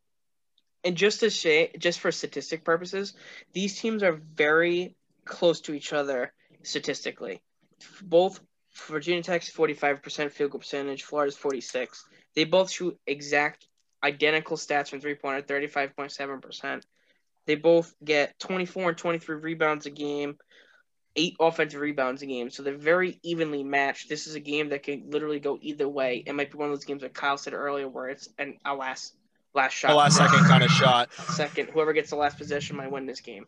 and just to say, just for statistic purposes, these teams are very close to each other statistically. Both Virginia Tech's forty-five percent field goal percentage, Florida's forty-six. They both shoot exact identical stats from three pointer, thirty-five point seven percent. They both get twenty-four and twenty-three rebounds a game, eight offensive rebounds a game. So they're very evenly matched. This is a game that can literally go either way. It might be one of those games that Kyle said earlier, where it's an a last last shot, A last second kind of shot. second. Whoever gets the last possession might win this game.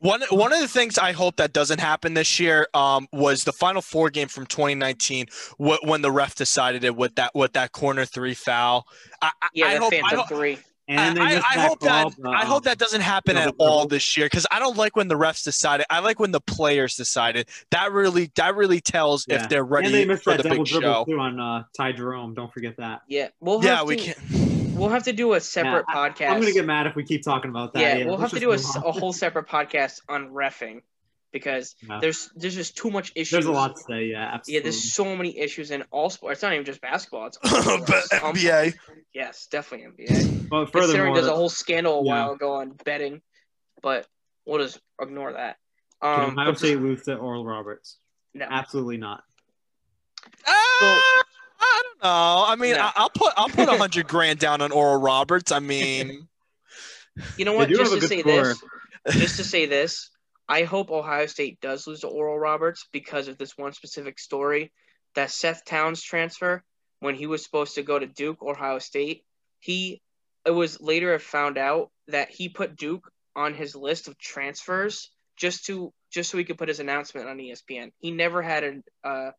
One one of the things I hope that doesn't happen this year um, was the Final Four game from 2019 wh- when the ref decided it with that with that corner three foul. I, I- Yeah, I that hope, I, hope, three. And they I, I that hope that ball, I um, hope that doesn't happen at all this year because I don't like when the refs decided. I like when the players decided. That really that really tells Yeah. if they're ready and they missed for that the double big dribble show. too on uh, Ty Jerome. Don't forget that. Yeah, we'll have Yeah, to, we can. We'll have to do a separate Yeah, I- podcast. I'm gonna get mad if we keep talking about that. yeah, we'll have to do a, move s- on. a whole separate podcast on refing because Yeah. there's there's just too much issues. There's a lot to say. Yeah, absolutely. Yeah, there's so many issues in all sports. It's not even just basketball. It's all but sports. NBA. Yes, definitely NBA. but Considering furthermore, there's a whole scandal a Yeah. while ago on betting, but we'll just ignore that. can Um, Ohio but- State lose to Oral Roberts? no. Absolutely not. Ah, I don't know. I mean, No. I, I'll put I'll put a hundred grand down on Oral Roberts. I mean, You know what? Just to say scorer. this, just to say this, I hope Ohio State does lose to Oral Roberts because of this one specific story that Seth Towns transfer when he was supposed to go to Duke or Ohio State. He it was later found out that he put Duke on his list of transfers just to just so he could put his announcement on ESPN. He never had a, uh,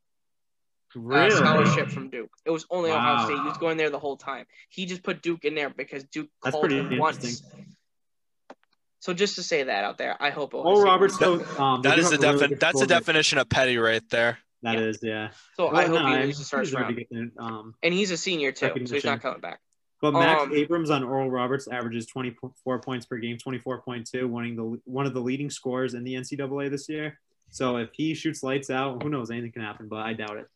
a Really? scholarship from Duke. It was only Ohio Wow. State. He was going there the whole time. He just put Duke in there because Duke That's called pretty him once. So just to say that out there, I hope Ohio Oral State Roberts, wins. though, um, they that do the have a really that's the definition of petty right there. That Yeah. is, yeah. So I hope no, he I- loses first he's round. getting it, um, And he's a senior too, so he's not coming back. But Max Um, Abmas on Oral Roberts averages 24 points per game, 24.2, winning the one of the leading scores in the NCAA this year. So if he shoots lights out, who knows? Anything can happen, but I doubt it.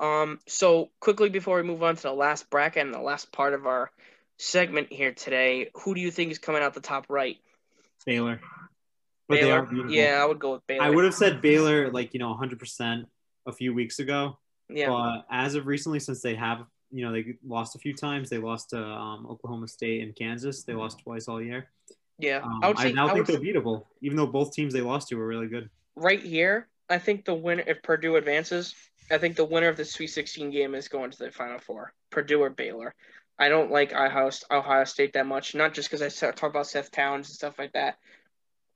Um, so quickly before we move on to the last bracket and the last part of our segment here today, who do you think is coming out the top right? Baylor. But Baylor. Yeah, I would go with Baylor. I would have said Baylor like, you know, 100% a few weeks ago. Yeah, But as of recently, since they have, you know, they lost a few times. They lost to um, Oklahoma State and Kansas. They lost twice all year. yeah. Um, I would I, say now I think they're beatable, even though both teams they lost to were really good. right here. I think the winner, if Purdue advances, I think the winner of the Sweet 16 game is going to the Final Four, Purdue or Baylor. I don't like Ohio, Ohio State that much, not just because I talk about Seth Towns and stuff like that.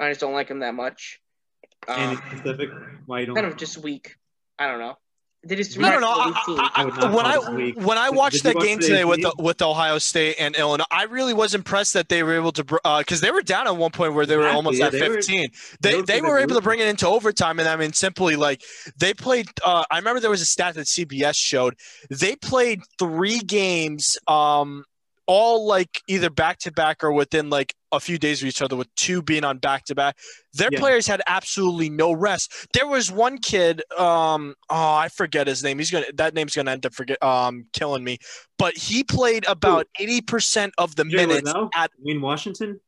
I just don't like him that much. Any Um, specific? Why you don't? kind of just weak. I don't know. They just I don't know. I. I, I would I, not when I when I watched that watch game today with the, with Ohio State and Illinois, I really was impressed that they were able to because they were down at one point where they were almost yeah, at they were- 15. they They were were able to bring it into overtime, and I mean simply like they played. Uh, I remember there was a stat that CBS showed they played three games, um, all like either back to back or within like a few days of each other, with two being on back to back. Their Yeah. players had absolutely no rest. There was one kid, um, oh, I forget his name. He's gonna that name's gonna end up forget um killing me. But he played about eighty percent of the EJ minutes Liddell? at Duane Washington.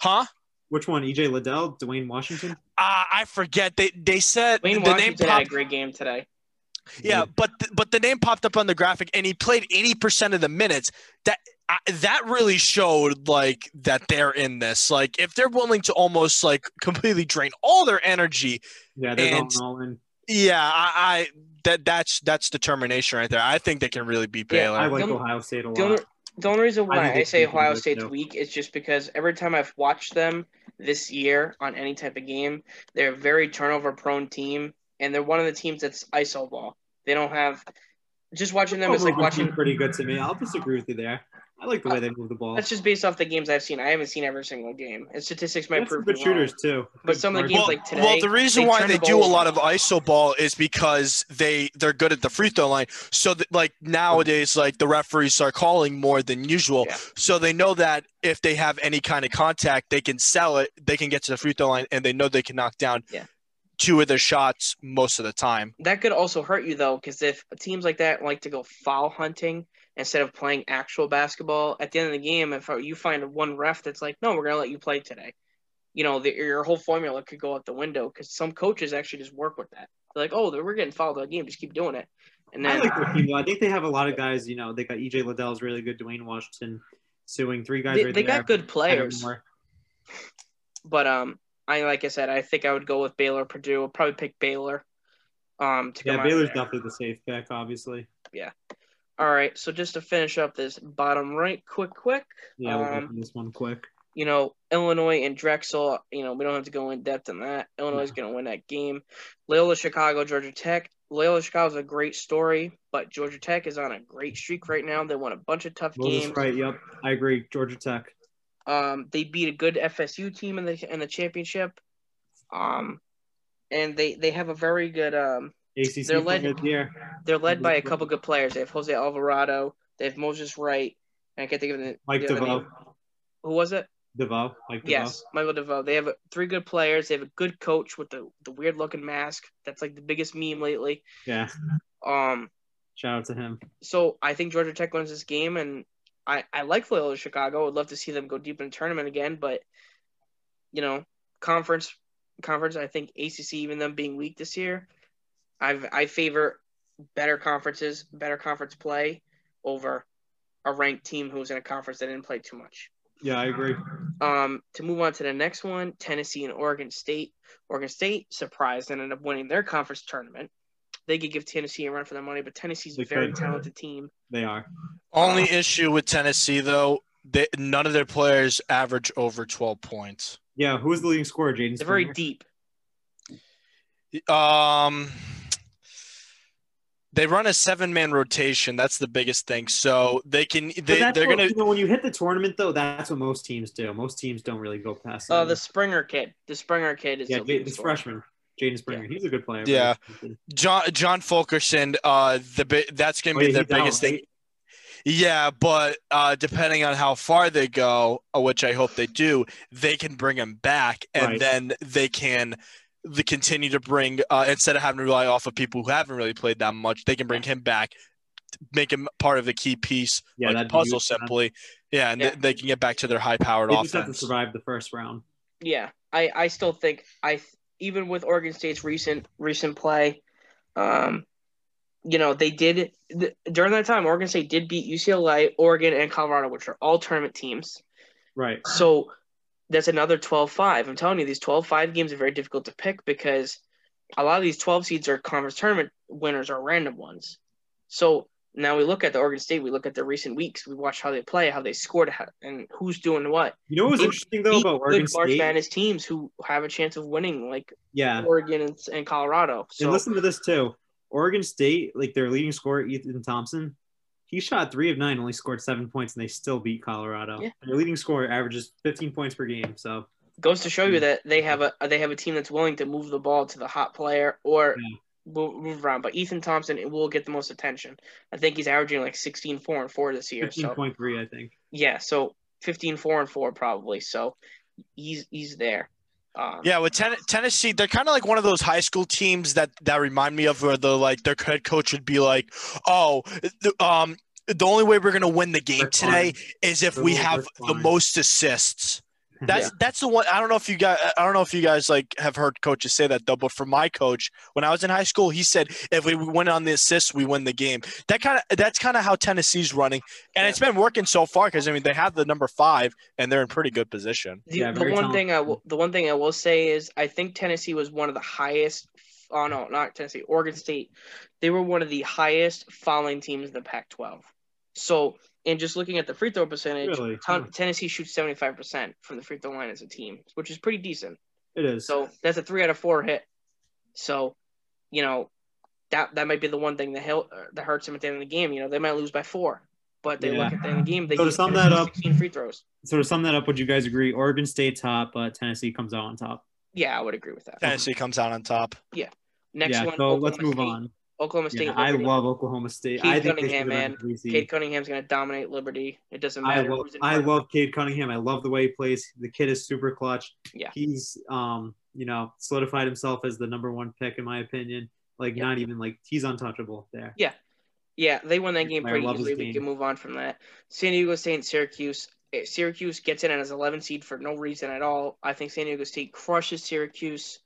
huh? Which one? EJ Liddell, Duane Washington. Uh, I forget. They they said Wayne the name Washington had a great game today. Yeah, but th- but the name popped up on the graphic, and he played eighty percent of the minutes. That I, that really showed like that they're in this. Like if they're willing to almost like completely drain all their energy. Yeah, they're and, going all in. Yeah, I, I, that that's that's determination right there. I think they can really beat Baylor. Yeah, I like Ohio State a lot. The only reason why I, I say Ohio State's too. weak is just because every time I've watched them this year on any type of game, they're a very turnover prone team, and they're one of the teams that's iso ball. They don't have. Just watching them is like watching. Pretty good to me. I'll disagree with you there. I like the way they move the ball. That's just based off the games I've seen. I haven't seen every single game, and statistics might prove good shooters too. But some of the games well, like today. Well, the reason they why they the do a lot of iso ball is because they they're good at the free throw line. So that, like nowadays, like the referees are calling more than usual. Yeah. So they know that if they have any kind of contact, they can sell it. They can get to the free throw line, and they know they can knock down. Yeah two of their shots most of the time. That could also hurt you though, because if teams like that like to go foul hunting instead of playing actual basketball. At the end of the game, if you find one ref that's like, no, we're going to let you play today, you know, the, your whole formula could go out the window because some coaches actually just work with that. They're like, oh, we're getting fouled the game, just keep doing it. And then I like their team. I think they have a lot of guys. You know, they got EJ Liddell's really good. Duane Washington, suing three guys. They, right they there. got good players. But um, I like I said, I think I would go with Baylor, Purdue. I'll probably pick Baylor. Um, to yeah, Baylor's definitely the safe pick, obviously. Yeah. All right, so just to finish up this bottom right, quick, quick. Yeah, we'll um, this one quick. You know, Illinois and Drexel. You know, we don't have to go in depth on that. Illinois is going to win that game. Loyola Chicago, Georgia Tech. Loyola Chicago is a great story, but Georgia Tech is on a great streak right now. They won a bunch of tough games. Right. Yep. I agree. Georgia Tech. Um, they beat a good FSU team in the in the championship. Um, and they they have a very good um ACC they're led, They're led by a couple good players. They have Jose Alvarado. They have Moses Wright. I can't think of the Mike the DeVoe. Who was it? DeVoe. Mike DeVoe. Yes, Michael DeVoe. They have three good players. They have a good coach with the the weird looking mask. That's like the biggest meme lately. Yeah. Um. Shout out to him. So I think Georgia Tech wins this game, and I I like Loyola Chicago. I would love to see them go deep in the tournament again, but you know, conference conference. I think ACC, even them being weak this year, I've I favor better conferences, better conference play over a ranked team who's in a conference that didn't play too much. Yeah, I agree. Um, to move on to the next one, Tennessee and Oregon State. Oregon State surprised and ended up winning their conference tournament. They could give Tennessee a run for their money, but Tennessee's a very talented team. They are. Only issue with Tennessee though, they, none of their players average over twelve points. Yeah, who's the leading scorer, Jaden? They're very deep. Um, they run a seven man rotation. That's the biggest thing. So they can they, they're what, gonna you know, when you hit the tournament though, that's what most teams do. Most teams don't really go past. Oh, uh, the Springer kid. The Springer kid is yeah, the freshman. Jaden Springer, yeah. he's a good player. Yeah, John John Fulkerson. Uh, the that's gonna oh, be yeah, the biggest out, right? thing. Yeah, but uh, depending on how far they go, uh, which I hope they do, they can bring him back, and right. then they can the continue to bring uh, instead of having to rely off of people who haven't really played that much, they can bring him back, make him part of the key piece, yeah, like puzzle simply. Yeah, and yeah. They, they, can get back to their high-powered they offense. Just have to survive the first round. Yeah, I I still think I even with Oregon State's recent recent play, um, you know they did during that time. Oregon State did beat UCLA, Oregon, and Colorado, which are all tournament teams. Right. So that's another 12-5. I'm telling you, these 12-5 games are very difficult to pick because a lot of these 12 seeds are conference tournament winners or random ones. So now we look at the Oregon State, we look at the recent weeks, we watch how they play, how they scored, and who's doing what. You know what's interesting though about Oregon State? March Madness teams who have a chance of winning, like yeah, Oregon and, and Colorado. So and listen to this too. Oregon State, like their leading scorer, Ethan Thompson, he shot three of nine, only scored seven points, and they still beat Colorado. Yeah. Their leading scorer averages 15 points per game. So goes to show you that they have a they have a team that's willing to move the ball to the hot player or yeah. Move around. But Ethan Thompson will get the most attention. I think he's averaging like 16, 4, and 4 this year. 15.3, so, I think. Yeah, so 15, 4, and 4 probably. So he's he's there. Um, yeah, with ten- Tennessee, they're kind of like one of those high school teams that that remind me of where the like their head coach would be like, "Oh, the, um, the only way we're gonna win the game today is if we have the most assists." Mm-hmm. That's that's the one. I don't know if you guys. I don't know if you guys like have heard coaches say that though. But for my coach, when I was in high school, he said if we win on the assists, we win the game. That kind of that's kind of how Tennessee's running, and it's been working so far because I mean they have the number five and they're in pretty good position. The, Yeah, the very one thing I will, the one thing I will say is I think Tennessee was one of the highest. Oh no, not Tennessee. Oregon State. They were one of the highest fouling teams in the Pac-12. So, and just looking at the free throw percentage, Really? Ten- Huh. Tennessee shoots seventy-five percent from the free throw line as a team, which is pretty decent. It is. So that's a three out of four hit. So, you know, that that might be the one thing that hel- uh, that hurts them at the end of the game. You know, they might lose by four, but they look at the end of the game. They So to sum that up- sixteen free throws. so to sum that up, would you guys agree? Oregon State top, but Tennessee comes out on top. Yeah, I would agree with that. Tennessee comes out on top. Yeah. Next yeah. one, so let's move State. on. Oklahoma State. Yeah, I love Oklahoma State. Cade I think Cunningham, man. Cade Cunningham's going to dominate Liberty. It doesn't I matter love who's in I love Cade Cunningham. I love the way he plays. The kid is super clutch. Yeah. He's um, you know, solidified himself as the number one pick in my opinion. Like Yeah. not even like he's untouchable there. Yeah, Yeah. they won that game pretty love easily. We game. can move on from that. San Diego State and Syracuse. Eh, Syracuse gets in and as 11 seed for no reason at all. I think San Diego State crushes Syracuse.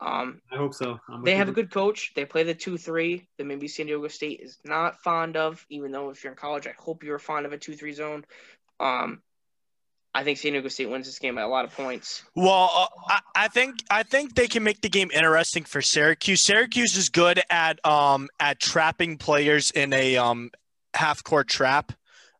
Um, I hope so. I'm they have you. a good coach. They play the 2 3 that maybe San Diego State is not fond of, even though if you're in college, I hope you're fond of a 2 3 zone. Um, I think San Diego State wins this game by a lot of points. Well, uh, I, I think I think they can make the game interesting for Syracuse. Syracuse is good at um at trapping players in a um half court trap.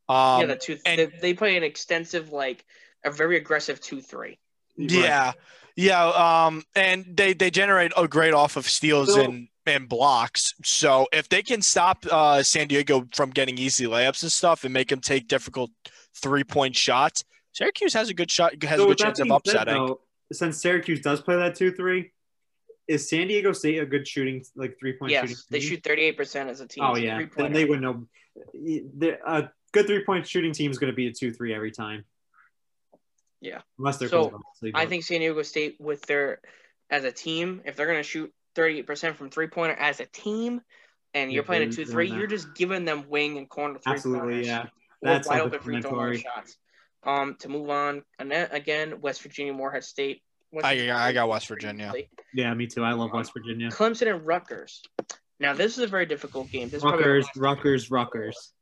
Um, yeah, the two and- they, they play an extensive, like a very aggressive 2 3. Right. Yeah, yeah. Um, and they they generate a great off of steals So- and and blocks. So if they can stop uh, San Diego from getting easy layups and stuff and make them take difficult three point shots, Syracuse has a good shot. Has So a good chance of being said, upsetting. though, since Syracuse does play that two three, is San Diego State a good shooting like three point shooting? Yes, they team? shoot 38% as a team. Oh yeah, then they would know. they're- A good three point shooting team is going to be a two three every time. Yeah. unless they're So, I think San Diego State, with their as a team, if they're going to shoot 38% from three pointer as a team, and you're Yeah, playing a 2 3, you're just giving them wing and corner three absolutely yeah. That's wide open free throw shots. Um, to move on, and then again, West Virginia Morehead State. West I- Virginia I got West Virginia. easily. Yeah, me too. I love West Virginia. Clemson and Rutgers. Now this is a very difficult game. This is probably the Rutgers, last- Rutgers, Rutgers.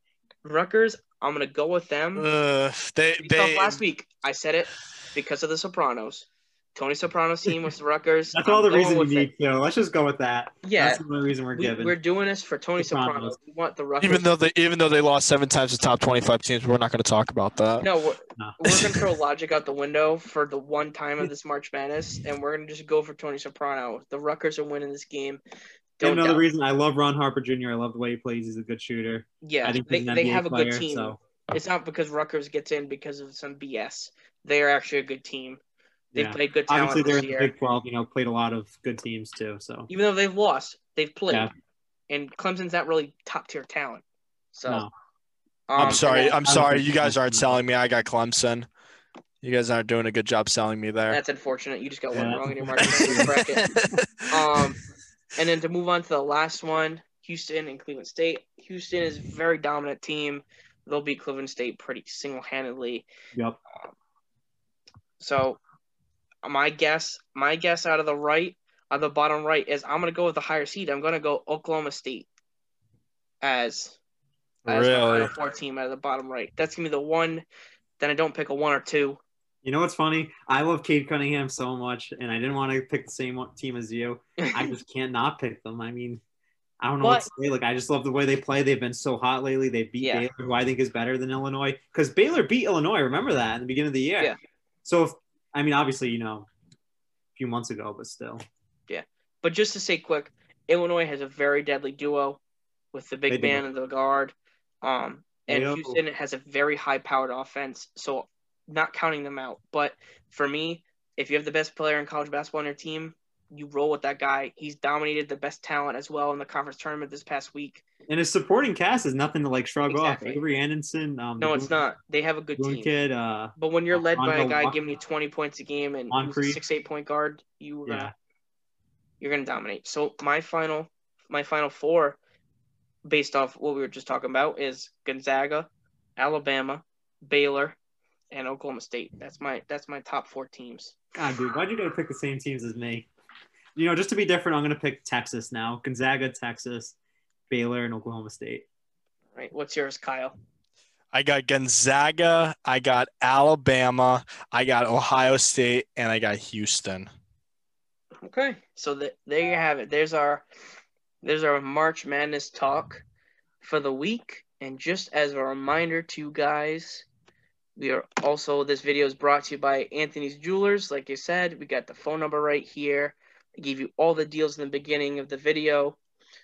Rutgers. I'm gonna go with them. Uh, they they last week, I said it because of the Sopranos. Tony Soprano's team was the Rutgers. That's I'm all the reason you with it. need. So let's just go with that. Yeah, That's the only reason we're we, given. we're doing this for Tony Sopranos. Soprano. We want the Rutgers. even though they even though they lost seven times to top twenty five teams, we're not going to talk about that. no, we're, No. we're gonna throw logic out the window for the one time of this March Madness, and we're gonna just go for Tony Soprano. The Rutgers are winning this game. And Don't another doubt. reason I love Ron Harper Jr. I love the way he plays. He's a good shooter. Yeah, I think they, they NBA have a good team. So It's not because Rutgers gets in because of some BS. They are actually a good team. They've yeah. played good talent Obviously, they're this in the. Big 12. You know, played a lot of good teams too. So Even though they've lost, they've played. Yeah. And Clemson's not really top tier talent. So no. um, I'm sorry. then- I'm sorry. You guys aren't selling me. I got Clemson. You guys aren't doing a good job selling me there. That's unfortunate. You just got one Yeah. wrong in your market bracket. Um, and then to move on to the last one, Houston and Cleveland State. Houston is a very dominant team. They'll beat Cleveland State pretty single handedly. Yep. So my guess, my guess out of the right, out of the bottom right is I'm gonna go with the higher seed. I'm gonna go Oklahoma State as as Really? Final four team out of the bottom right. That's gonna be the one. Then I don't pick a one or two. You know what's funny? I love Cade Cunningham so much, and I didn't want to pick the same team as you. I just can't not pick them. I mean, I don't know what to say. Like, I just love the way they play. They've been so hot lately. They beat Yeah. Baylor, who I think is better than Illinois, because Baylor beat Illinois. Remember that in the beginning of the year. Yeah. So, if, I mean, obviously, you know, a few months ago, but still, Yeah, But just to say quick, Illinois has a very deadly duo with the big man and the guard. Um, and. Houston has a very high powered offense. So not counting them out. But for me, if you have the best player in college basketball on your team, you roll with that guy. He's dominated the best talent as well in the conference tournament this past week. and his supporting cast is nothing to like shrug Exactly. off. Avery Anderson, um, No, it's not. They have a good team. kid. Uh, But when you're led by a guy giving you 20 points a game and a six eight point guard, you yeah, gonna you're gonna dominate. So my final my final four, based off what we were just talking about, is Gonzaga, Alabama, Baylor, and Oklahoma State. That's my that's my top four teams. God, dude, why'd you gotta pick the same teams as me? You know, just to be different, I'm gonna pick Texas now. Gonzaga, Texas, Baylor, and Oklahoma State. All right, what's yours, Kyle? I got Gonzaga, I got Alabama, I got Ohio State, and I got Houston. Okay, so the, there you have it. There's our there's our March Madness talk for the week. And just as a reminder to you guys, we are also this video is brought to you by Anthony's Jewelers. Like I said, we got the phone number right here. I gave you all the deals in the beginning of the video.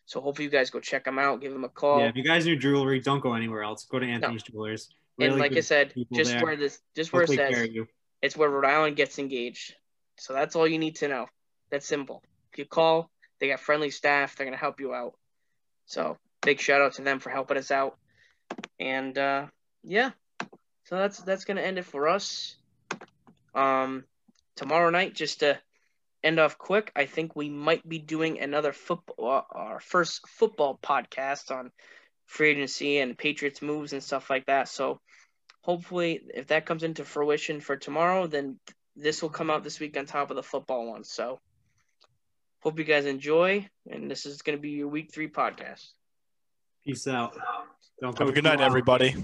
So hopefully you guys go check them out, give them a call. Yeah, if you guys need jewelry, don't go anywhere else. Go to Anthony's no. Jewelers. Really and like I said, just there. where this just where Hopefully it says it's where Rhode Island gets engaged. So that's all you need to know. That's simple. If you call, they got friendly staff, they're gonna help you out. So big shout out to them for helping us out. And uh yeah. So that's that's gonna end it for us. Um tomorrow night, just to end off quick, I think we might be doing another football, uh, our first football podcast on free agency and Patriots moves and stuff like that. So hopefully, if that comes into fruition for tomorrow, then this will come out this week on top of the football one. So hope you guys enjoy, and this is going to be your week three podcast. Peace out. Don't Have a good night, everybody.